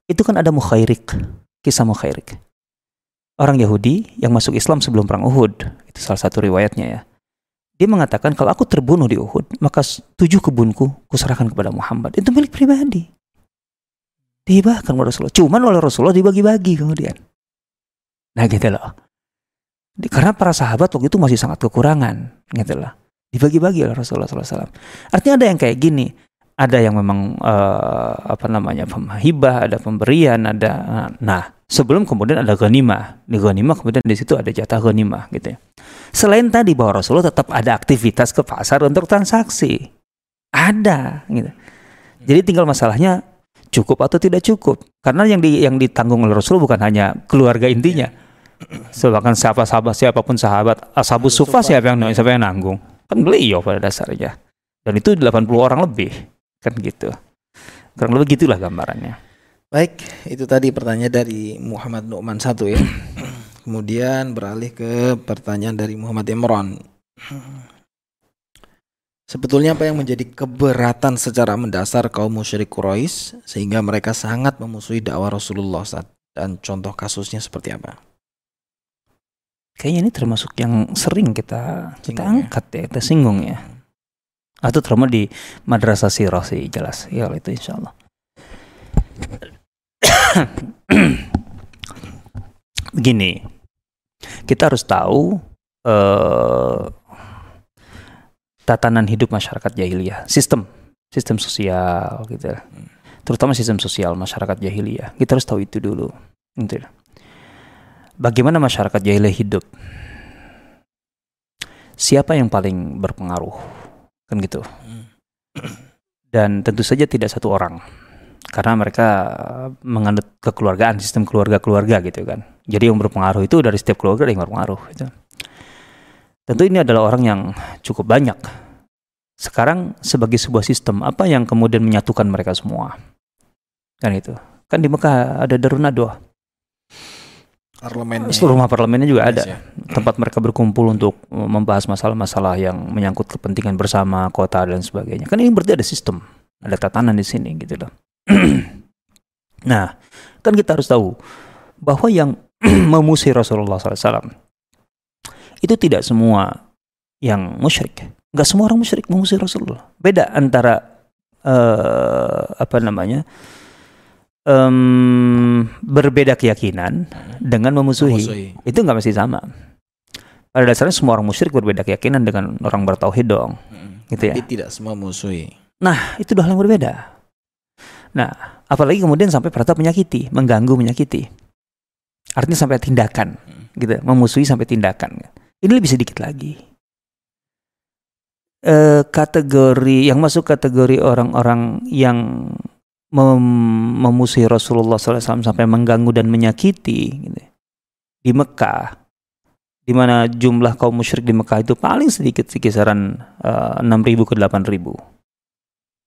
itu kan ada mukhairik, kisah mukhairik orang Yahudi yang masuk Islam sebelum perang Uhud. Itu salah satu riwayatnya ya. Dia mengatakan kalau aku terbunuh di Uhud, maka tujuh kebunku kuserahkan kepada Muhammad. Itu milik pribadi. Dihibahkan kepada Rasulullah. Cuman oleh Rasulullah dibagi-bagi kemudian. Nah gitu loh. Karena para sahabat waktu itu masih sangat kekurangan. Gitu loh. Dibagi-bagi oleh Rasulullah SAW. Artinya ada yang kayak gini ada yang memang uh, apa namanya hibah, ada pemberian, ada nah sebelum kemudian ada ghanimah. Di ghanimah kemudian di situ ada jatah ghanimah gitu ya. Selain tadi bahwa Rasulullah tetap ada aktivitas ke pasar untuk transaksi. Ada gitu. Jadi tinggal masalahnya cukup atau tidak cukup. Karena yang di, yang ditanggung oleh Rasulullah bukan hanya keluarga intinya. Bahkan siapa sahabat siapa pun sahabat ashabus sufa siapa yang siapa yang nanggung? Kan beliau pada dasarnya. Dan itu 80 orang lebih. Kan gitu. Kurang lebih gitulah gambarannya. Baik, itu tadi pertanyaan dari Muhammad Nu'man satu ya. (clears throat) Kemudian beralih ke pertanyaan dari Muhammad Imran. Sebetulnya apa yang menjadi keberatan secara mendasar kaum musyrik Quraisy sehingga mereka sangat memusuhi dakwah Rasulullah saat dan contoh kasusnya seperti apa? Kayaknya ini termasuk yang sering kita kita ya? angkat ya, kita singgung ya atau trauma di madrasah sirah sih jelas ya itu insya Allah (clears throat) begini kita harus tahu uh, tatanan hidup masyarakat jahiliyah sistem sistem sosial gitu ya. terutama sistem sosial masyarakat jahiliyah. Kita harus tahu itu dulu. Gitu ya. bagaimana masyarakat jahiliyah hidup? Siapa yang paling berpengaruh? Kan gitu. Dan tentu saja tidak satu orang karena mereka menganut kekeluargaan sistem keluarga-keluarga gitu kan jadi yang berpengaruh itu dari setiap keluarga ada yang berpengaruh gitu. tentu ini adalah orang yang cukup banyak sekarang sebagai sebuah sistem apa yang kemudian menyatukan mereka semua kan itu kan di Mekah ada Darun Nadwa parlemennya. Rumah parlemennya juga ada. Ya. Tempat mereka berkumpul untuk membahas masalah-masalah yang menyangkut kepentingan bersama kota dan sebagainya. Kan ini berarti ada sistem, ada tatanan di sini gitu loh. (clears throat) nah, kan kita harus tahu bahwa yang (clears throat) memusuhi Rasulullah SAW itu tidak semua yang musyrik. Enggak semua orang musyrik memusuhi Rasulullah. Beda antara uh, apa namanya? um, berbeda keyakinan dengan memusuhi, memusuhi. itu nggak mesti sama. Pada dasarnya semua orang musyrik berbeda keyakinan dengan orang bertauhid dong, hmm. gitu ya. Tapi tidak semua musuhi. Nah itu dua hal yang berbeda. Nah apalagi kemudian sampai perata menyakiti, mengganggu, menyakiti. Artinya sampai tindakan, hmm. gitu, memusuhi sampai tindakan. Ini lebih sedikit lagi. eh, kategori yang masuk kategori orang-orang yang mem- memusuhi Rasulullah SAW sampai mengganggu dan menyakiti gitu. di Mekah di mana jumlah kaum musyrik di Mekah itu paling sedikit sih kisaran uh, 6.000 ke 8.000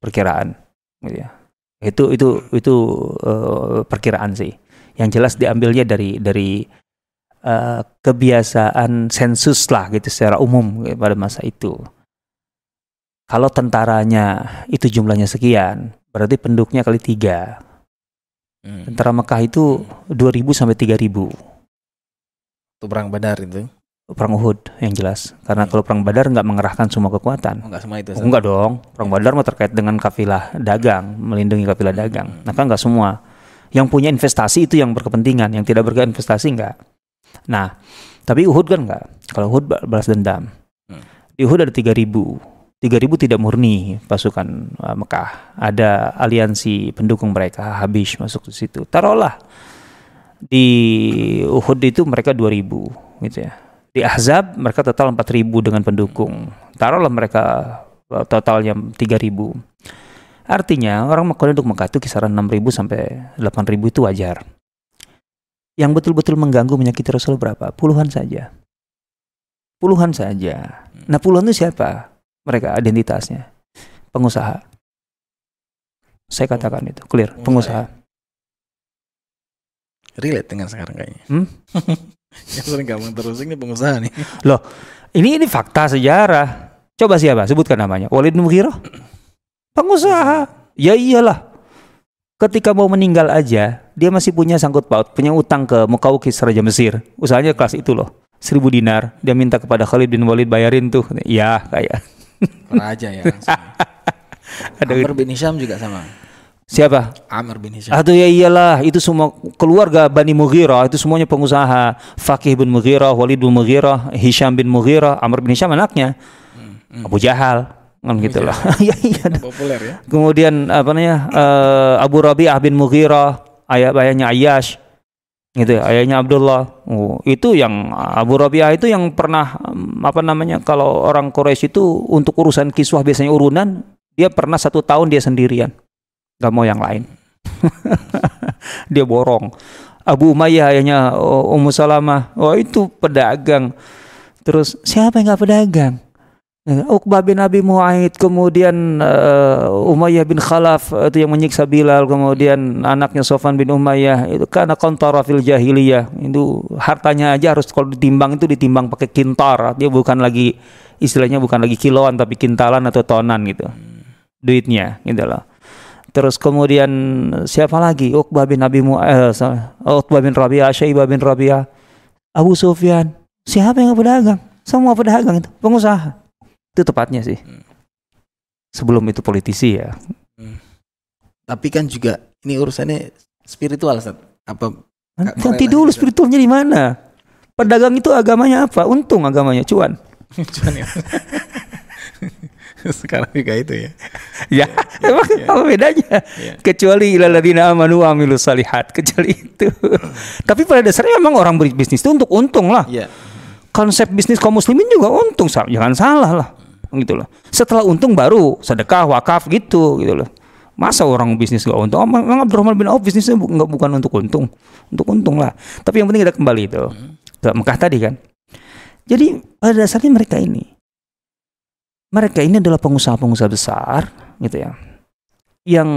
perkiraan gitu ya. Itu itu itu uh, perkiraan sih. Yang jelas diambilnya dari dari uh, kebiasaan sensus lah gitu secara umum pada masa itu. Kalau tentaranya itu jumlahnya sekian, berarti penduduknya kali tiga. Hmm. Tentara Mekah itu 2000 sampai 3000 Itu perang Badar itu. Perang Uhud yang jelas. Karena Hmm. kalau perang Badar nggak mengerahkan semua kekuatan. Oh, enggak semua itu. Oh, enggak dong. Perang Badar mah terkait dengan kafilah dagang, melindungi kafilah dagang. Hmm. Nah, kan enggak semua. Yang punya investasi itu yang berkepentingan, yang tidak berinvestasi enggak. Nah, tapi Uhud kan enggak. Kalau Uhud ba- balas dendam. Hmm. Di Uhud ada 3000. 3000 tidak murni pasukan uh, Mekah. Ada aliansi pendukung mereka, Habish masuk ke situ. Taruhlah di Uhud itu mereka 2000 gitu ya. Di Ahzab mereka total 4000 dengan pendukung. Taruhlah mereka uh, totalnya 3000. Artinya orang Mekah untuk Mekah itu kisaran 6000 sampai 8000 itu wajar. Yang betul-betul mengganggu menyakiti Rasul berapa? Puluhan saja. Puluhan saja. Nah, puluhan itu siapa? Mereka identitasnya. Pengusaha. Saya katakan itu, clear, Pengusaha pengusaha. Relate dengan sekarang kayaknya. Hmm? (laughs) Yang sering gampang terus ini pengusaha nih. Ini ini fakta sejarah. Coba siapa? Sebutkan namanya. Walid Mughirah. Pengusaha. Ya iyalah. Ketika mau meninggal aja, dia masih punya sangkut paut, punya utang ke Mukaukis Raja Mesir. Usahanya kelas itu loh. Seribu dinar. Dia minta kepada Khalid bin Walid bayarin tuh. Ya kayak. Raja ya. (laughs) Ada Amr bin Hisham juga sama. Siapa? Amr bin Hisham. Aduh ya iyalah, itu semua keluarga Bani Mughirah, itu semuanya pengusaha. Fakih bin Mughirah, Walid bin Mughirah, Hisham bin Mughirah, Amr bin Hisham anaknya. Hmm. Abu Jahal kan gitu lah. (laughs) ya iya. Populer ya. Kemudian apa namanya? eh, Abu Rabi'ah bin Mughirah, ayah ayahnya Ayyash. Gitu ya, ayahnya Abdullah. Oh, itu yang Abu Rabi'ah itu yang pernah em, apa namanya? Kalau orang Quraisy itu untuk urusan kiswah biasanya urunan, dia pernah satu tahun dia sendirian. Gak mau yang lain. (laughs) dia borong. Abu Umayyah ayahnya Ummu Salamah. Oh, itu pedagang. Terus siapa yang nggak pedagang? Uqbah bin Abi Mu'aid, kemudian eh, Umayyah bin Khalaf itu yang menyiksa Bilal, kemudian anaknya Sofan bin Umayyah itu karena kontara fil jahiliyah. Itu hartanya aja harus kalau ditimbang itu ditimbang pakai kintar. Dia bukan lagi istilahnya bukan lagi kiloan tapi kintalan atau tonan gitu. Duitnya gitu loh. Terus kemudian siapa lagi? Uqbah bin Abi Mu'aid, Uqbah bin Rabi'ah, Syaibah bin Rabi'ah, Abu Sufyan. Siapa yang pedagang? Semua pedagang itu, pengusaha. Itu tepatnya sih. Hmm. Sebelum itu politisi ya. Tapi kan juga ini urusannya spiritual, Ustaz. Apa Nanti, dulu gitu. spiritualnya di mana? Pedagang itu agamanya apa? Untung agamanya, cuan. (laughs) cuman ya? (laughs) (laughs) Sekarang juga itu ya. (laughs) Ya, emang iya. apa bedanya? Iya. Kecuali ilaladina amanu wa amilus salihat, kecuali itu. (laughs) Tapi pada dasarnya memang orang berbisnis itu untuk untung lah. Iya. Konsep bisnis kaum muslimin juga untung, jangan salah lah. Gitu loh. Setelah untung baru sedekah, wakaf gitu, gitu loh. Masa orang bisnis gak untung? Oh, Memang Abdurrahman bin Auf bisnisnya bu- nggak bukan untuk untung, untuk untung lah. Tapi yang penting kita kembali itu ke Mekah tadi kan. Jadi pada dasarnya mereka ini, mereka ini adalah pengusaha-pengusaha besar, gitu ya, yang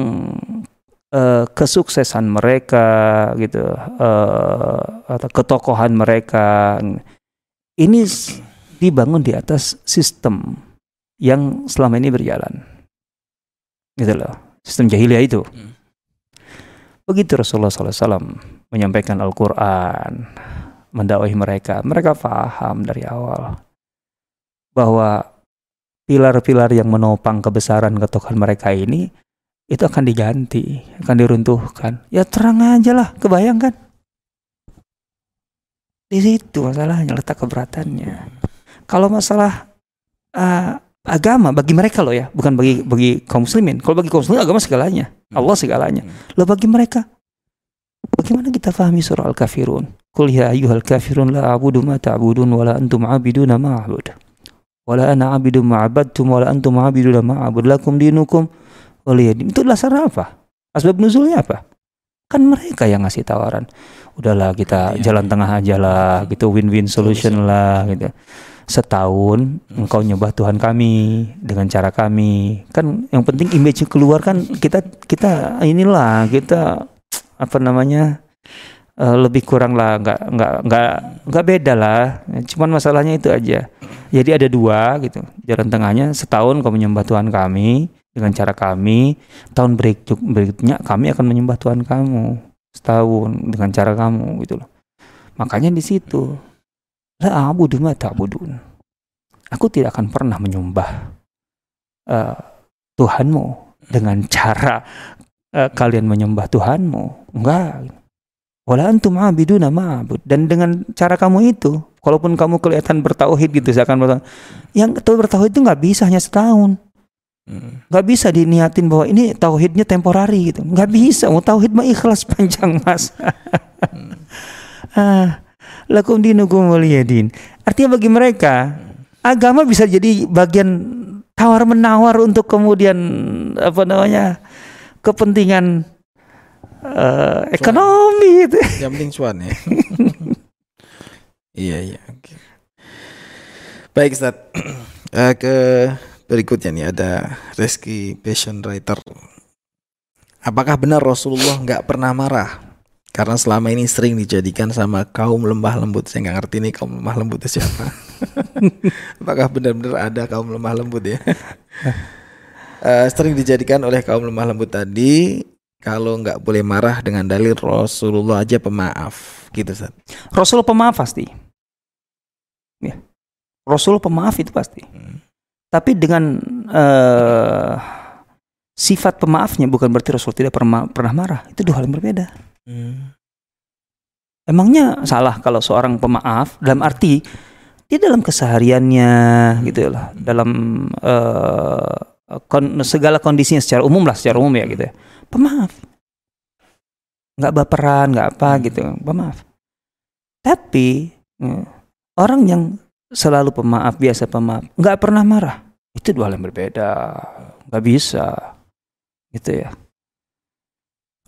eh, kesuksesan mereka, gitu, eh, atau ketokohan mereka ini dibangun di atas sistem yang selama ini berjalan, gitu loh, sistem jahiliyah itu. Hmm. Begitu Rasulullah SAW menyampaikan Al-Quran, mendakwahi mereka, mereka paham dari awal bahwa pilar-pilar yang menopang kebesaran ketokohan mereka ini itu akan diganti, akan diruntuhkan. Ya terang aja lah, kebayangkan. Di situ masalahnya, letak keberatannya. Kalau masalah uh, agama bagi mereka loh ya, bukan bagi bagi kaum muslimin. Kalau bagi kaum muslimin agama segalanya, Allah segalanya. Loh bagi mereka, bagaimana kita pahami surah Al-Kafirun? Qul ya ayyuhal kafirun la a'budu ma ta'budun wa la antum 'abiduna ma a'bud. Wala ana abidu ma'abadtum wala antum abidu ma'abud lakum dinukum waliyadin. Itu dasar apa? Asbab nuzulnya apa? Kan mereka yang ngasih tawaran. Udahlah kita Iya. jalan tengah aja lah, gitu win-win solution lah gitu. Setahun engkau nyembah Tuhan kami dengan cara kami. Kan yang penting image keluar kan (laughs) kita kita inilah kita apa namanya eh, lebih kurang lah nggak nggak nggak nggak beda lah cuman masalahnya itu aja jadi ada dua gitu. Jalan tengahnya setahun kau menyembah Tuhan kami dengan cara kami. Tahun berikut berikutnya kami akan menyembah Tuhan kamu. Setahun dengan cara kamu gitu loh. Makanya di situ la abudu ma ta'budun. Aku tidak akan pernah menyembah eh, Tuhanmu dengan cara eh, kalian menyembah Tuhanmu. Enggak. Wala antum abiduna ma'bud dan dengan cara kamu itu kalaupun kamu kelihatan bertauhid gitu seakan bertauhid. Yang itu bertauhid itu nggak bisa hanya setahun. Hmm. nggak bisa diniatin bahwa ini tauhidnya temporari gitu. Nggak bisa mau tauhid mah ikhlas (laughs) panjang masa (laughs) ah lakum dinukum waliyadin. Artinya bagi mereka agama bisa jadi bagian tawar menawar untuk kemudian apa namanya kepentingan eh, ekonomi. Gitu. Yang penting cuan ya. (laughs) iya iya. oke. Baik Ustaz. (clears throat) Eh, ke berikutnya nih ada Reski Passion Writer. Apakah benar Rasulullah nggak pernah marah? Karena selama ini sering dijadikan sama kaum lemah lembut. Saya nggak ngerti nih kaum lemah lembut itu siapa. (laughs) Apakah benar-benar ada kaum lemah lembut ya? (laughs) Eh, sering dijadikan oleh kaum lemah lembut tadi kalau nggak boleh marah dengan dalil Rasulullah aja pemaaf gitu Ustaz. Rasul pemaaf pasti. Ya. Rasul pemaaf itu pasti. Hmm. Tapi dengan eh, sifat pemaafnya bukan berarti Rasul tidak pernah pernah marah. Itu dua hal yang berbeda. Hmm. Emangnya salah kalau seorang pemaaf dalam arti dia dalam kesehariannya gitu lah, dalam eh, kon- segala kondisinya secara umum lah, secara umum ya gitu. ya. Pemaaf. Nggak baperan, nggak apa gitu, pemaaf. Tapi eh, orang yang selalu pemaaf, biasa pemaaf, nggak pernah marah, itu dua hal yang berbeda. Nggak bisa, gitu ya.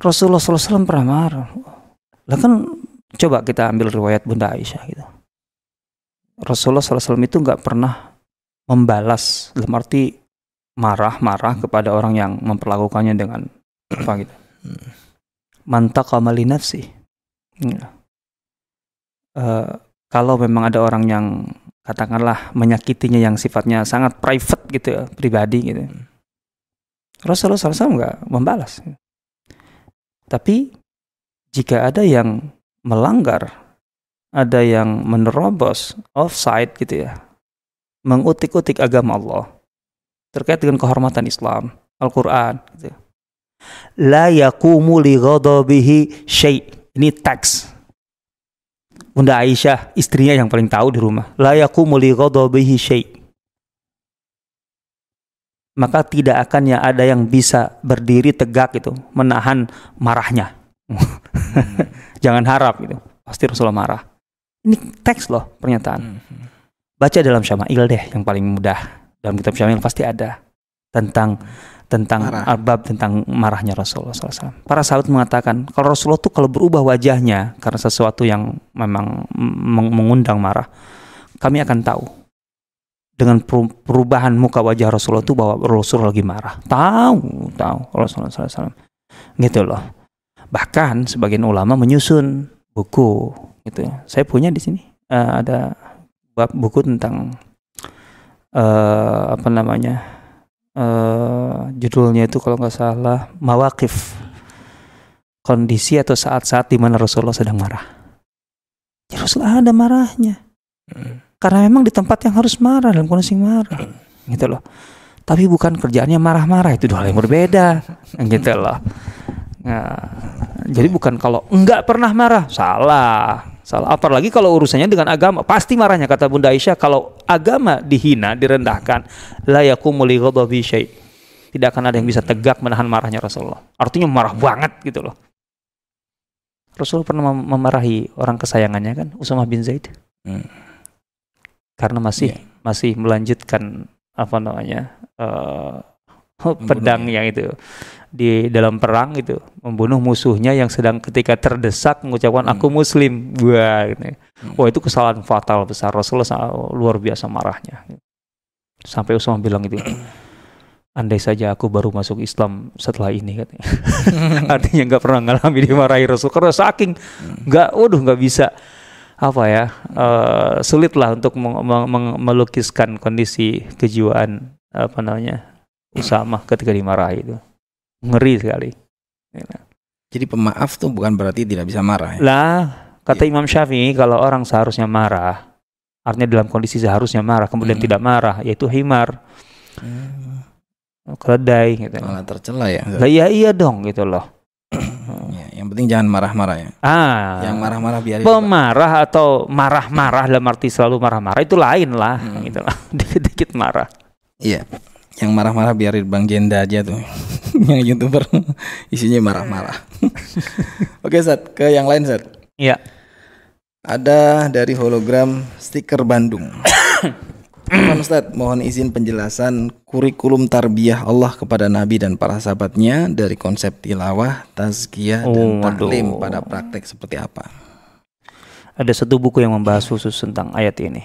Rasulullah SAW pernah marah. Lah kan coba kita ambil riwayat Bunda Aisyah gitu. Rasulullah SAW itu nggak pernah membalas dalam arti marah-marah kepada orang yang memperlakukannya dengan apa gitu. Mantaqama li nafsi. Ya. Eh, kalau memang ada orang yang katakanlah menyakitinya yang sifatnya sangat private gitu ya, pribadi gitu. Rasulullah SAW nggak membalas. Tapi jika ada yang melanggar, ada yang menerobos offside gitu ya, mengutik-utik agama Allah terkait dengan kehormatan Islam, Al-Quran. Gitu. La yakumu li ghadabihi syai. Ini teks. Bunda Aisyah, istrinya yang paling tahu di rumah. La yakumu li ghadabihi syai. Maka tidak akan ya ada yang bisa berdiri tegak itu, menahan marahnya. (laughs) Jangan harap gitu. Pasti Rasulullah marah. Ini teks loh pernyataan. Baca dalam Syama'il deh yang paling mudah. Dalam kitab Syama'il pasti ada tentang tentang Marah. tentang marahnya Rasulullah SAW. Para sahabat mengatakan kalau Rasulullah tuh kalau berubah wajahnya karena sesuatu yang memang meng- mengundang marah, kami akan tahu dengan peru- perubahan muka wajah Rasulullah itu bahwa Rasulullah lagi marah. Tahu, tahu Rasulullah SAW. Gitu loh. Bahkan sebagian ulama menyusun buku gitu. ya. Saya punya di sini Eh, ada buku tentang eh apa namanya? Eh judulnya itu kalau nggak salah mawakif. Kondisi atau saat-saat di mana Rasulullah sedang marah. Ya Rasulullah ada marahnya. Hmm. karena memang di tempat yang harus marah dalam kondisi marah. Gitu loh. Tapi bukan kerjaannya marah-marah itu dua hal yang berbeda. (laughs) Gitu loh. Nah, jadi bukan kalau enggak pernah marah salah salah. Apalagi kalau urusannya dengan agama pasti marahnya kata Bunda Aisyah. Kalau agama dihina direndahkan la yakumu li ghadabi syai. Tidak akan ada yang bisa tegak menahan marahnya Rasulullah. Artinya marah banget gitu loh. Rasul pernah mem- memarahi orang kesayangannya kan Usamah bin Zaid? Hmm. karena masih Iya. masih melanjutkan apa namanya uh, pedang yang itu di dalam perang itu membunuh musuhnya yang sedang ketika terdesak mengucapkan hmm. aku muslim wah gitu. hmm. wah itu kesalahan fatal besar Rasulullah luar biasa marahnya sampai Usman bilang itu (clears throat) andai saja aku baru masuk Islam setelah ini katanya (laughs) artinya nggak pernah ngalami dimarahi Rasul karena saking hmm. nggak waduh nggak bisa apa ya uh, sulit lah untuk melukiskan kondisi kejiwaan apa namanya Usama ketika dimarahi itu ngeri sekali. Jadi pemaaf tuh bukan berarti tidak bisa marah ya? lah kata ya. Imam Syafi'i kalau orang seharusnya marah artinya dalam kondisi seharusnya marah kemudian hmm. tidak marah yaitu himar. Hmm. keledai gitu. Malah tercela ya? Lah iya iya dong gitu loh. (clears throat) Ya, yang penting jangan marah-marah ya? Ah. Yang marah-marah biar pemarah atau marah-marah dalam arti selalu marah-marah itu lain lah hmm. gitu lah (laughs) dikit-dikit marah. Iya yang marah-marah biarin Bang Jenda aja tuh (laughs) yang youtuber isinya marah-marah (laughs) oke Sat ke yang lain Sat iya ada dari hologram stiker Bandung. (coughs) Pak Ustaz, mohon izin penjelasan kurikulum tarbiyah Allah kepada Nabi dan para sahabatnya dari konsep tilawah, tazkiyah, oh, dan taklim pada praktek seperti apa? Ada satu buku yang membahas khusus tentang ayat ini.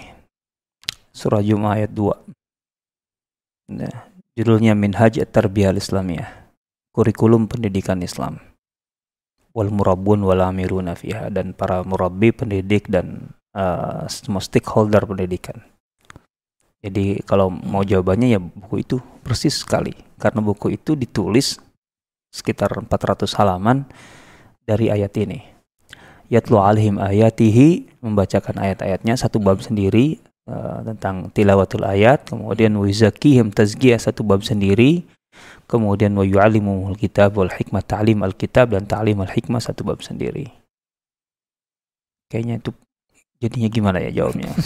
Surah Jum'ah ayat 2. Nah, judulnya Minhaj Tarbiyah Islamiyah. Kurikulum pendidikan Islam wal murabbun wal amiruna fiha dan para murabbi pendidik dan uh, semua stakeholder pendidikan. Jadi kalau mau jawabannya ya buku itu persis sekali karena buku itu ditulis sekitar 400 halaman dari ayat ini. Yatlu alihim ayatihi membacakan ayat-ayatnya satu bab sendiri uh, tentang tilawatul ayat, kemudian wizakihim tazkiyah satu bab sendiri, kemudian wa yu'allimul kitab wal hikmah ta'lim al-kitab dan ta'lim al-hikmah satu bab sendiri. Kayaknya itu jadinya gimana ya jawabnya? (laughs)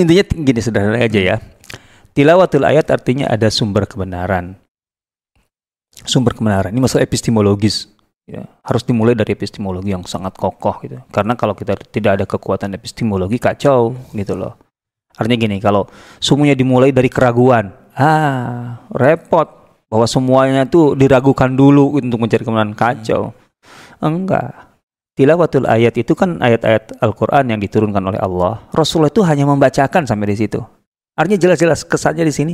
Intinya gini sederhana aja ya. Tilawatul ayat artinya ada sumber kebenaran. Sumber kebenaran ini masalah epistemologis ya, harus dimulai dari epistemologi yang sangat kokoh gitu. Karena kalau kita tidak ada kekuatan epistemologi kacau gitu loh. Artinya gini, kalau semuanya dimulai dari keraguan, ah repot bahwa semuanya itu diragukan dulu untuk mencari kebenaran kacau. Enggak. Tilawatul ayat itu kan ayat-ayat Al-Quran yang diturunkan oleh Allah. Rasulullah itu hanya membacakan sampai di situ. Artinya jelas-jelas kesannya di sini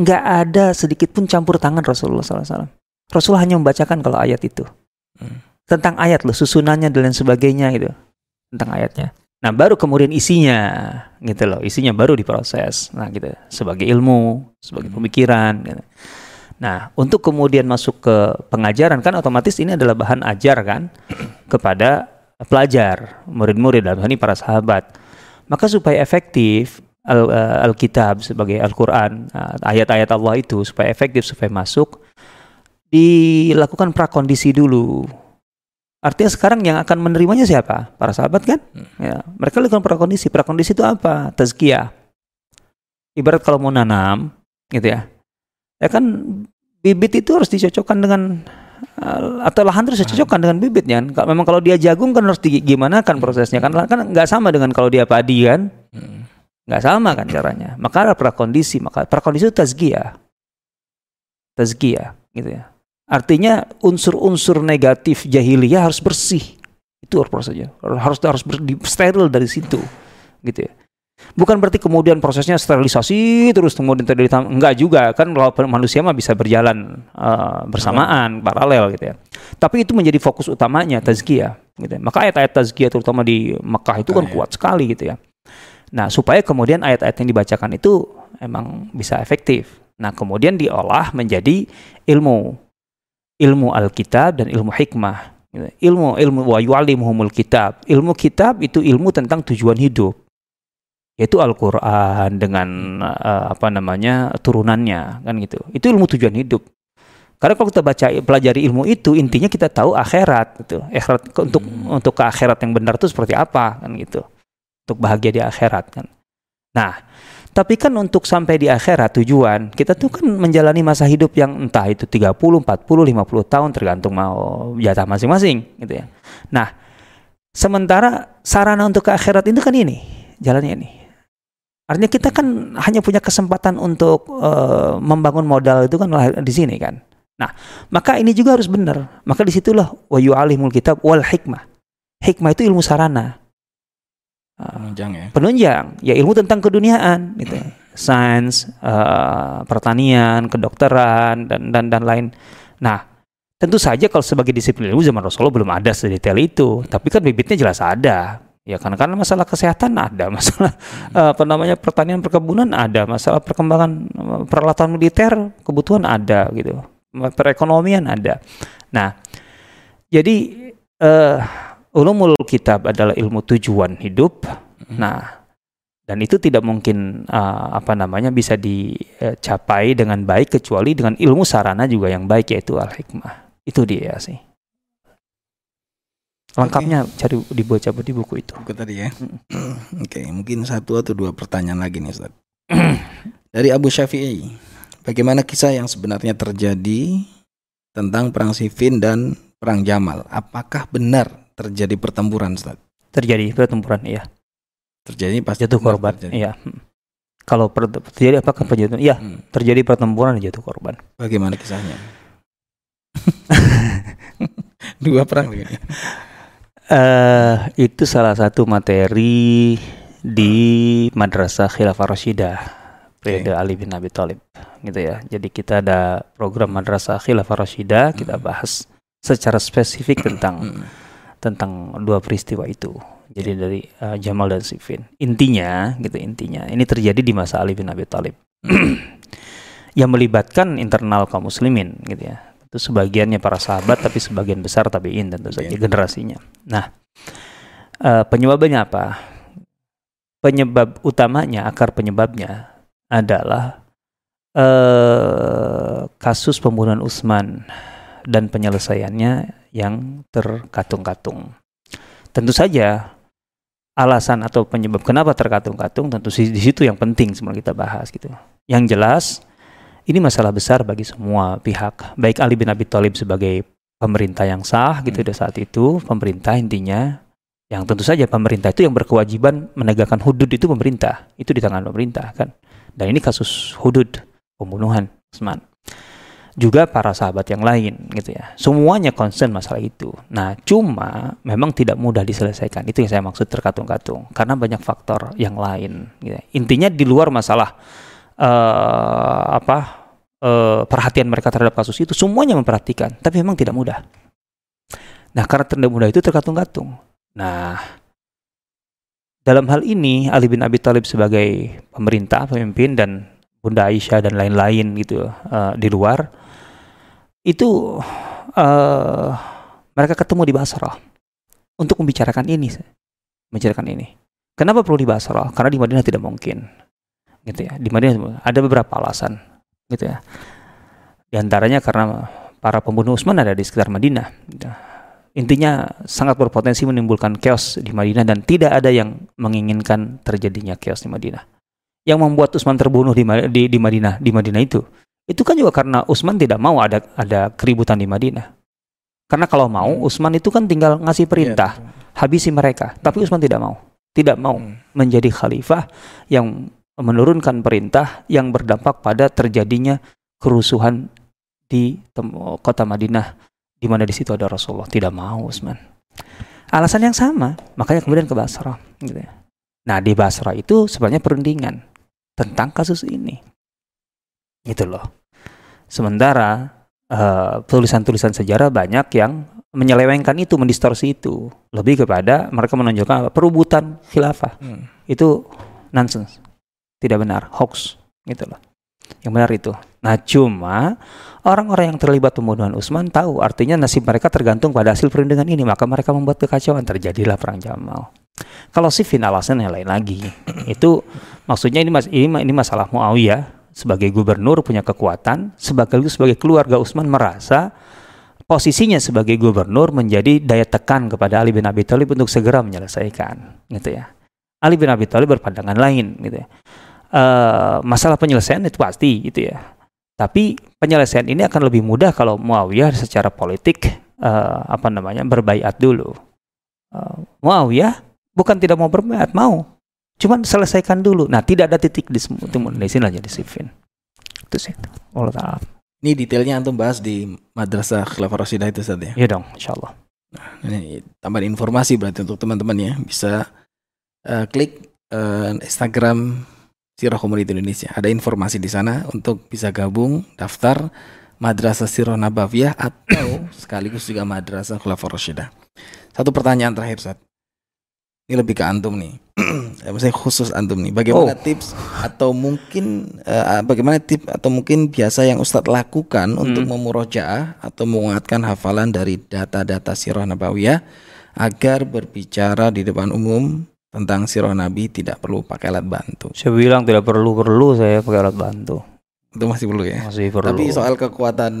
enggak ada sedikit pun campur tangan Rasulullah SAW. Rasulullah hanya membacakan kalau ayat itu. Tentang ayat loh, susunannya dan lain sebagainya gitu. Tentang ayatnya. Nah, baru kemudian isinya gitu loh. Isinya baru diproses. Nah, gitu. Sebagai ilmu, sebagai hmm. pemikiran gitu. Nah, untuk kemudian masuk ke pengajaran kan otomatis ini adalah bahan ajar kan (clears throat) kepada pelajar, murid-murid dalam ini para sahabat. Maka supaya efektif eh, Alkitab sebagai Al-Qur'an, eh, ayat-ayat Allah itu supaya efektif supaya masuk dilakukan prakondisi dulu Artinya sekarang yang akan menerimanya siapa? Para sahabat kan? Hmm. Ya, mereka lakukan prakondisi. Prakondisi itu apa? Tazkiyah. Ibarat kalau mau nanam, gitu ya. Ya kan bibit itu harus dicocokkan dengan eh, atau lahan terus dicocokkan dengan bibitnya kan. Memang kalau dia jagung kan harus gimana kan prosesnya kan kan nggak sama dengan kalau dia padi kan. Hmm. Nggak sama kan caranya. Maka ada prakondisi, maka prakondisi itu tazkiyah. Tazkiyah gitu ya. Artinya unsur-unsur negatif jahiliyah harus bersih. Itu prosesnya. Harus harus steril dari situ. Gitu ya. Bukan berarti kemudian prosesnya sterilisasi terus kemudian terjadi enggak juga kan kalau manusia mah bisa berjalan uh, bersamaan paralel gitu ya. Tapi itu menjadi fokus utamanya tazkiyah gitu ya. Maka ayat-ayat tazkiyah terutama di Mekah itu kan iya. kuat sekali gitu ya. Nah, supaya kemudian ayat-ayat yang dibacakan itu emang bisa efektif. Nah, kemudian diolah menjadi ilmu ilmu Alkitab dan ilmu hikmah. Ilmu ilmu wa yu'allimuhumul kitab. Ilmu kitab itu ilmu tentang tujuan hidup. Yaitu Al-Qur'an dengan uh, apa namanya turunannya kan gitu. Itu ilmu tujuan hidup. Karena kalau kita baca pelajari ilmu itu intinya kita tahu akhirat gitu. Akhirat untuk hmm. untuk ke akhirat yang benar itu seperti apa kan gitu. Untuk bahagia di akhirat kan. Nah, tapi kan untuk sampai di akhirat tujuan, kita tuh kan menjalani masa hidup yang entah itu 30, 40, 50 tahun tergantung mau jatah masing-masing gitu ya. Nah, Sementara sarana untuk ke akhirat itu kan ini, jalannya ini. Artinya kita kan hanya punya kesempatan untuk uh, membangun modal itu kan di sini kan. Nah, maka ini juga harus benar. Maka di situlah wa yu'alimul kitab wal hikmah. Hikmah itu ilmu sarana. Penunjang ya. Penunjang, ya ilmu tentang keduniaan gitu. Sains, uh, pertanian, kedokteran dan dan dan lain. Nah, tentu saja kalau sebagai disiplin ilmu zaman Rasulullah belum ada sedetail itu, tapi kan bibitnya jelas ada Ya karena karena masalah kesehatan ada, (laughs) masalah hmm. apa namanya pertanian perkebunan ada, masalah perkembangan eh, peralatan militer kebutuhan ada gitu, perekonomian ada. Nah, jadi uh, ulumul kitab adalah ilmu tujuan hidup. Hmm. Nah, dan itu tidak mungkin uh, apa namanya bisa dicapai dengan baik kecuali dengan ilmu sarana juga yang baik yaitu al hikmah. Itu dia sih. Lengkapnya okay. cari dibaca di buku itu. Buku tadi ya. (clears throat) Oke, okay, mungkin satu atau dua pertanyaan lagi nih Ustaz. (clears throat) Dari Abu Syafi'i, bagaimana kisah yang sebenarnya terjadi tentang perang Siffin dan perang Jamal? Apakah benar terjadi pertempuran Ustaz? Terjadi pertempuran, iya. Terjadi pas jatuh korban, terjadi. iya. Hmm. Kalau per, terjadi apakah penjatuhan? Iya, hmm. terjadi pertempuran dan jatuh korban. Bagaimana kisahnya? (laughs) Dua perang Uh, itu salah satu materi di Madrasah Khilafah Rasyidah periode okay. Ali bin Abi Thalib gitu ya. Jadi kita ada program Madrasah Khilafah Rasyidah, kita hmm. bahas secara spesifik tentang hmm. Tentang dua peristiwa itu. Jadi dari uh, Jamal dan Siffin. Intinya gitu intinya ini terjadi di masa Ali bin Abi Thalib. (clears throat) yang melibatkan internal kaum muslimin gitu ya itu sebagiannya para sahabat tapi sebagian besar tabiin tentu saja generasinya. Nah, uh, penyebabnya apa? Penyebab utamanya, akar penyebabnya adalah uh, kasus pembunuhan Utsman dan penyelesaiannya yang terkatung-katung. Tentu saja alasan atau penyebab kenapa terkatung-katung tentu di situ yang penting sebelum kita bahas gitu. Yang jelas ini masalah besar bagi semua pihak. Baik Ali bin Abi Thalib sebagai pemerintah yang sah gitu hmm. saat itu, pemerintah intinya yang tentu saja pemerintah itu yang berkewajiban menegakkan hudud itu pemerintah. Itu di tangan pemerintah kan. Dan ini kasus hudud pembunuhan Usman. Juga para sahabat yang lain gitu ya. Semuanya concern masalah itu. Nah, cuma memang tidak mudah diselesaikan. Itu yang saya maksud terkatung-katung karena banyak faktor yang lain gitu. Ya. Intinya di luar masalah uh, apa uh, perhatian mereka terhadap kasus itu semuanya memperhatikan tapi memang tidak mudah nah karena tidak mudah itu terkatung-katung nah dalam hal ini Ali bin Abi Thalib sebagai pemerintah pemimpin dan Bunda Aisyah dan lain-lain gitu uh, di luar itu uh, mereka ketemu di Basrah untuk membicarakan ini membicarakan ini kenapa perlu di Basrah karena di Madinah tidak mungkin gitu ya di Madinah ada beberapa alasan gitu ya. Di antaranya karena para pembunuh Utsman ada di sekitar Madinah. Gitu. Intinya sangat berpotensi menimbulkan chaos di Madinah dan tidak ada yang menginginkan terjadinya chaos di Madinah. Yang membuat Utsman terbunuh di, di, di Madinah, di Madinah itu, itu kan juga karena Utsman tidak mau ada ada keributan di Madinah. Karena kalau mau, hmm. Utsman itu kan tinggal ngasih perintah, ya, habisi mereka. Tapi Utsman tidak mau, tidak mau hmm. menjadi khalifah yang menurunkan perintah yang berdampak pada terjadinya kerusuhan di kota Madinah di mana di situ ada Rasulullah tidak mau Utsman. Alasan yang sama, makanya kemudian ke Basra gitu ya. Nah, di Basra itu sebenarnya perundingan tentang kasus ini. Gitu loh. Sementara tulisan tulisan-tulisan sejarah banyak yang menyelewengkan itu, mendistorsi itu. Lebih kepada mereka menunjukkan apa? perubutan khilafah. Hmm. Itu nonsense tidak benar, hoax gitu loh. Yang benar itu. Nah, cuma orang-orang yang terlibat pembunuhan Utsman tahu artinya nasib mereka tergantung pada hasil perundingan ini, maka mereka membuat kekacauan terjadilah perang Jamal. Kalau Siffin alasannya lain lagi. (clears throat) Itu maksudnya ini mas ini, ini masalah Muawiyah sebagai gubernur punya kekuatan sebagai sebagai keluarga Utsman merasa posisinya sebagai gubernur menjadi daya tekan kepada Ali bin Abi Thalib untuk segera menyelesaikan gitu ya. Ali bin Abi Thalib berpandangan lain gitu ya uh, masalah penyelesaian itu pasti gitu ya. Tapi penyelesaian ini akan lebih mudah kalau Muawiyah secara politik uh, apa namanya berbaiat dulu. uh, mau ya bukan tidak mau berbayat mau cuman selesaikan dulu nah tidak ada titik di semua di sini aja di Sifin itu sih Allah taala Ini detailnya antum bahas di Madrasah Khilafah Rasyidah itu Ustaz ya. ya dong insyaallah Ini tambahan informasi berarti untuk teman-teman ya bisa eh, klik eh, Instagram Sirah Community Indonesia. Ada informasi di sana untuk bisa gabung daftar Madrasah Sirah Nabawiyah atau sekaligus juga Madrasah Khulafah Rasyidah. Satu pertanyaan terakhir Ustaz. Ini lebih ke antum nih. (clears throat) Ya, Maksudnya khusus antum nih. Bagaimana Oh. tips atau mungkin eh, bagaimana tips atau mungkin biasa yang Ustadz lakukan untuk memurojaah atau menguatkan hafalan dari data-data Sirah Nabawiyah agar berbicara di depan umum tentang Sirah Nabi tidak perlu pakai alat bantu. saya bilang tidak perlu perlu saya pakai alat bantu Itu masih perlu ya. masih perlu Tapi soal kekuatan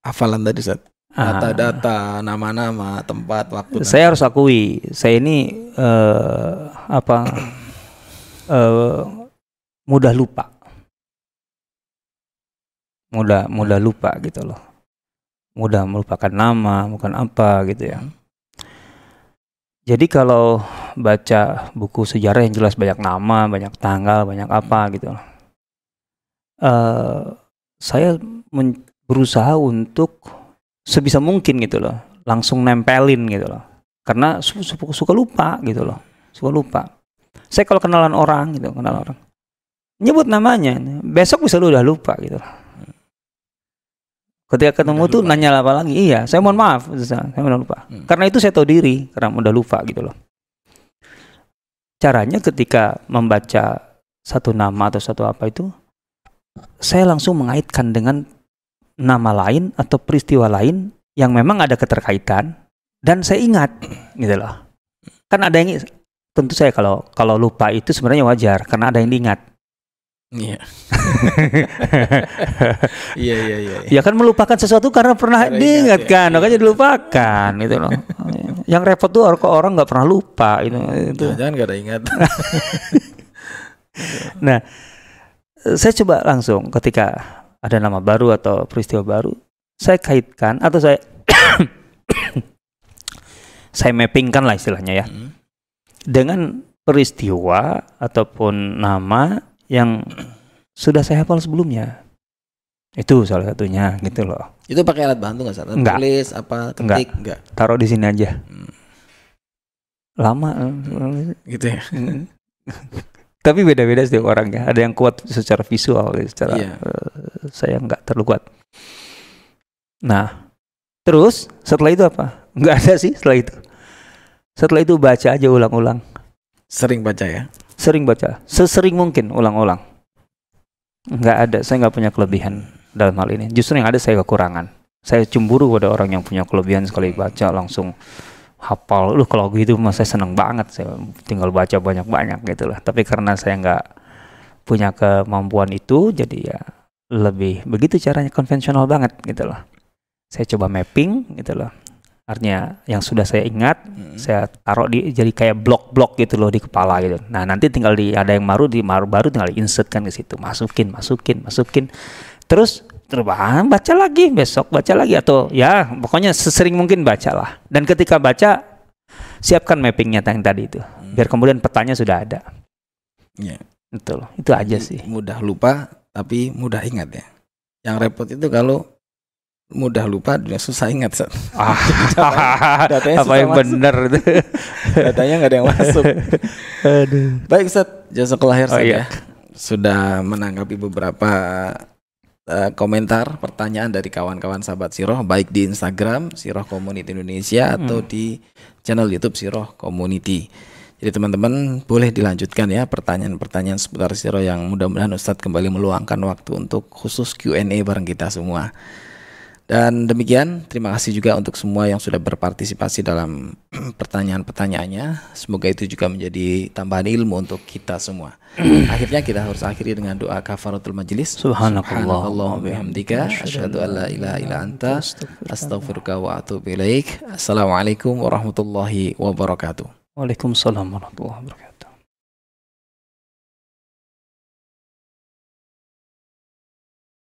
hafalan tadi Ustaz. Data-data, nama-nama, tempat, waktu. saya harus akui saya ini eh, apa eh, mudah lupa. Mudah mudah lupa gitu loh. Mudah melupakan nama bukan apa gitu ya. Jadi kalau baca buku sejarah yang jelas banyak nama banyak tanggal banyak apa gitu loh. Eh saya berusaha untuk sebisa mungkin gitu loh. Langsung nempelin gitu loh. Karena su- su- suka lupa gitu loh. Suka lupa. Saya kalau kenalan orang gitu kenal orang. Nyebut namanya besok bisa lu udah lupa gitu loh. Ketika ketemu Udah tuh lupa. nanya apa lagi? Iya saya mohon maaf saya udah lupa. Hmm. karena itu saya tahu diri karena udah lupa gitu loh. Caranya ketika membaca satu nama atau satu apa itu saya langsung mengaitkan dengan nama lain atau peristiwa lain yang memang ada keterkaitan dan saya ingat gitu loh kan ada yang tentu saya kalau kalau lupa itu sebenarnya wajar karena ada yang diingat (laughs) Iya. Iya, iya, iya. ya kan melupakan sesuatu karena pernah Karena ingat, diingatkan ya. makanya dilupakan gitu loh yang repot tuh orang orang nggak pernah lupa itu itu Jangan gak ada ingat. (laughs) saya coba langsung ketika ada nama baru atau peristiwa baru saya kaitkan atau saya (coughs) saya mappingkan lah istilahnya ya Hmm. dengan peristiwa ataupun nama yang sudah saya hafal sebelumnya itu salah satunya gitu loh Itu pakai alat bantu nggak? Enggak. Tulis apa ketik enggak? taruh di sini aja Hmm. lama eh, Gitu ya. (laughs) Tapi beda-beda setiap orang ya. Ada yang kuat secara visual, secara Iya. eh, saya nggak terlalu kuat. Nah, terus setelah itu apa? (laughs) Nggak ada sih setelah itu. Setelah itu baca aja ulang-ulang. Sering baca ya. Sering baca, sesering mungkin ulang-ulang. Nggak ada, saya nggak punya kelebihan dalam hal ini. Justru yang ada saya kekurangan. Saya cemburu pada orang yang punya kelebihan sekali baca langsung hafal. Lu kalau gitu mas saya seneng banget. Saya tinggal baca banyak-banyak gitu lah. Tapi karena saya nggak punya kemampuan itu, jadi ya lebih begitu caranya konvensional banget gitu loh. Saya coba mapping gitu loh. Artinya yang sudah saya ingat Hmm. saya taruh di jadi kayak blok-blok gitu loh di kepala gitu. Nah nanti tinggal di ada yang baru di baru baru tinggal di insert kan ke situ, masukin, masukin, masukin. Terus ah, baca lagi besok baca lagi atau ya pokoknya sesering mungkin bacalah. Dan ketika baca siapkan mappingnya yang tadi itu, biar kemudian petanya sudah ada. Iya. Betul, itu aja Jadi sih. Mudah lupa tapi mudah ingat ya. Yang repot itu kalau mudah lupa dan susah ingat. Ah, (laughs) Datanya (laughs) apa yang benar itu? (laughs) Datanya nggak ada yang masuk. Aduh. Baik Ustaz, jazakallah khair Oh, iya. ya. Sudah menanggapi beberapa eh, komentar, pertanyaan dari kawan-kawan sahabat Siroh baik di Instagram Siroh Community Indonesia atau Hmm. di channel YouTube Siroh Community. Jadi teman-teman boleh dilanjutkan ya pertanyaan-pertanyaan seputar Siroh yang mudah-mudahan Ustadz kembali meluangkan waktu untuk khusus Q&A bareng kita semua. Dan demikian, terima kasih juga untuk semua yang sudah berpartisipasi dalam (clears throat) pertanyaan-pertanyaannya. Semoga itu juga menjadi tambahan ilmu untuk kita semua. (clears throat) Akhirnya kita harus akhiri dengan doa kafaratul majelis. Subhanakallah. wa bihamdika asyhadu an la ilaha illa anta astaghfiruka wa atubu ilaik. Assalamualaikum warahmatullahi wabarakatuh. Waalaikumsalam warahmatullahi wabarakatuh.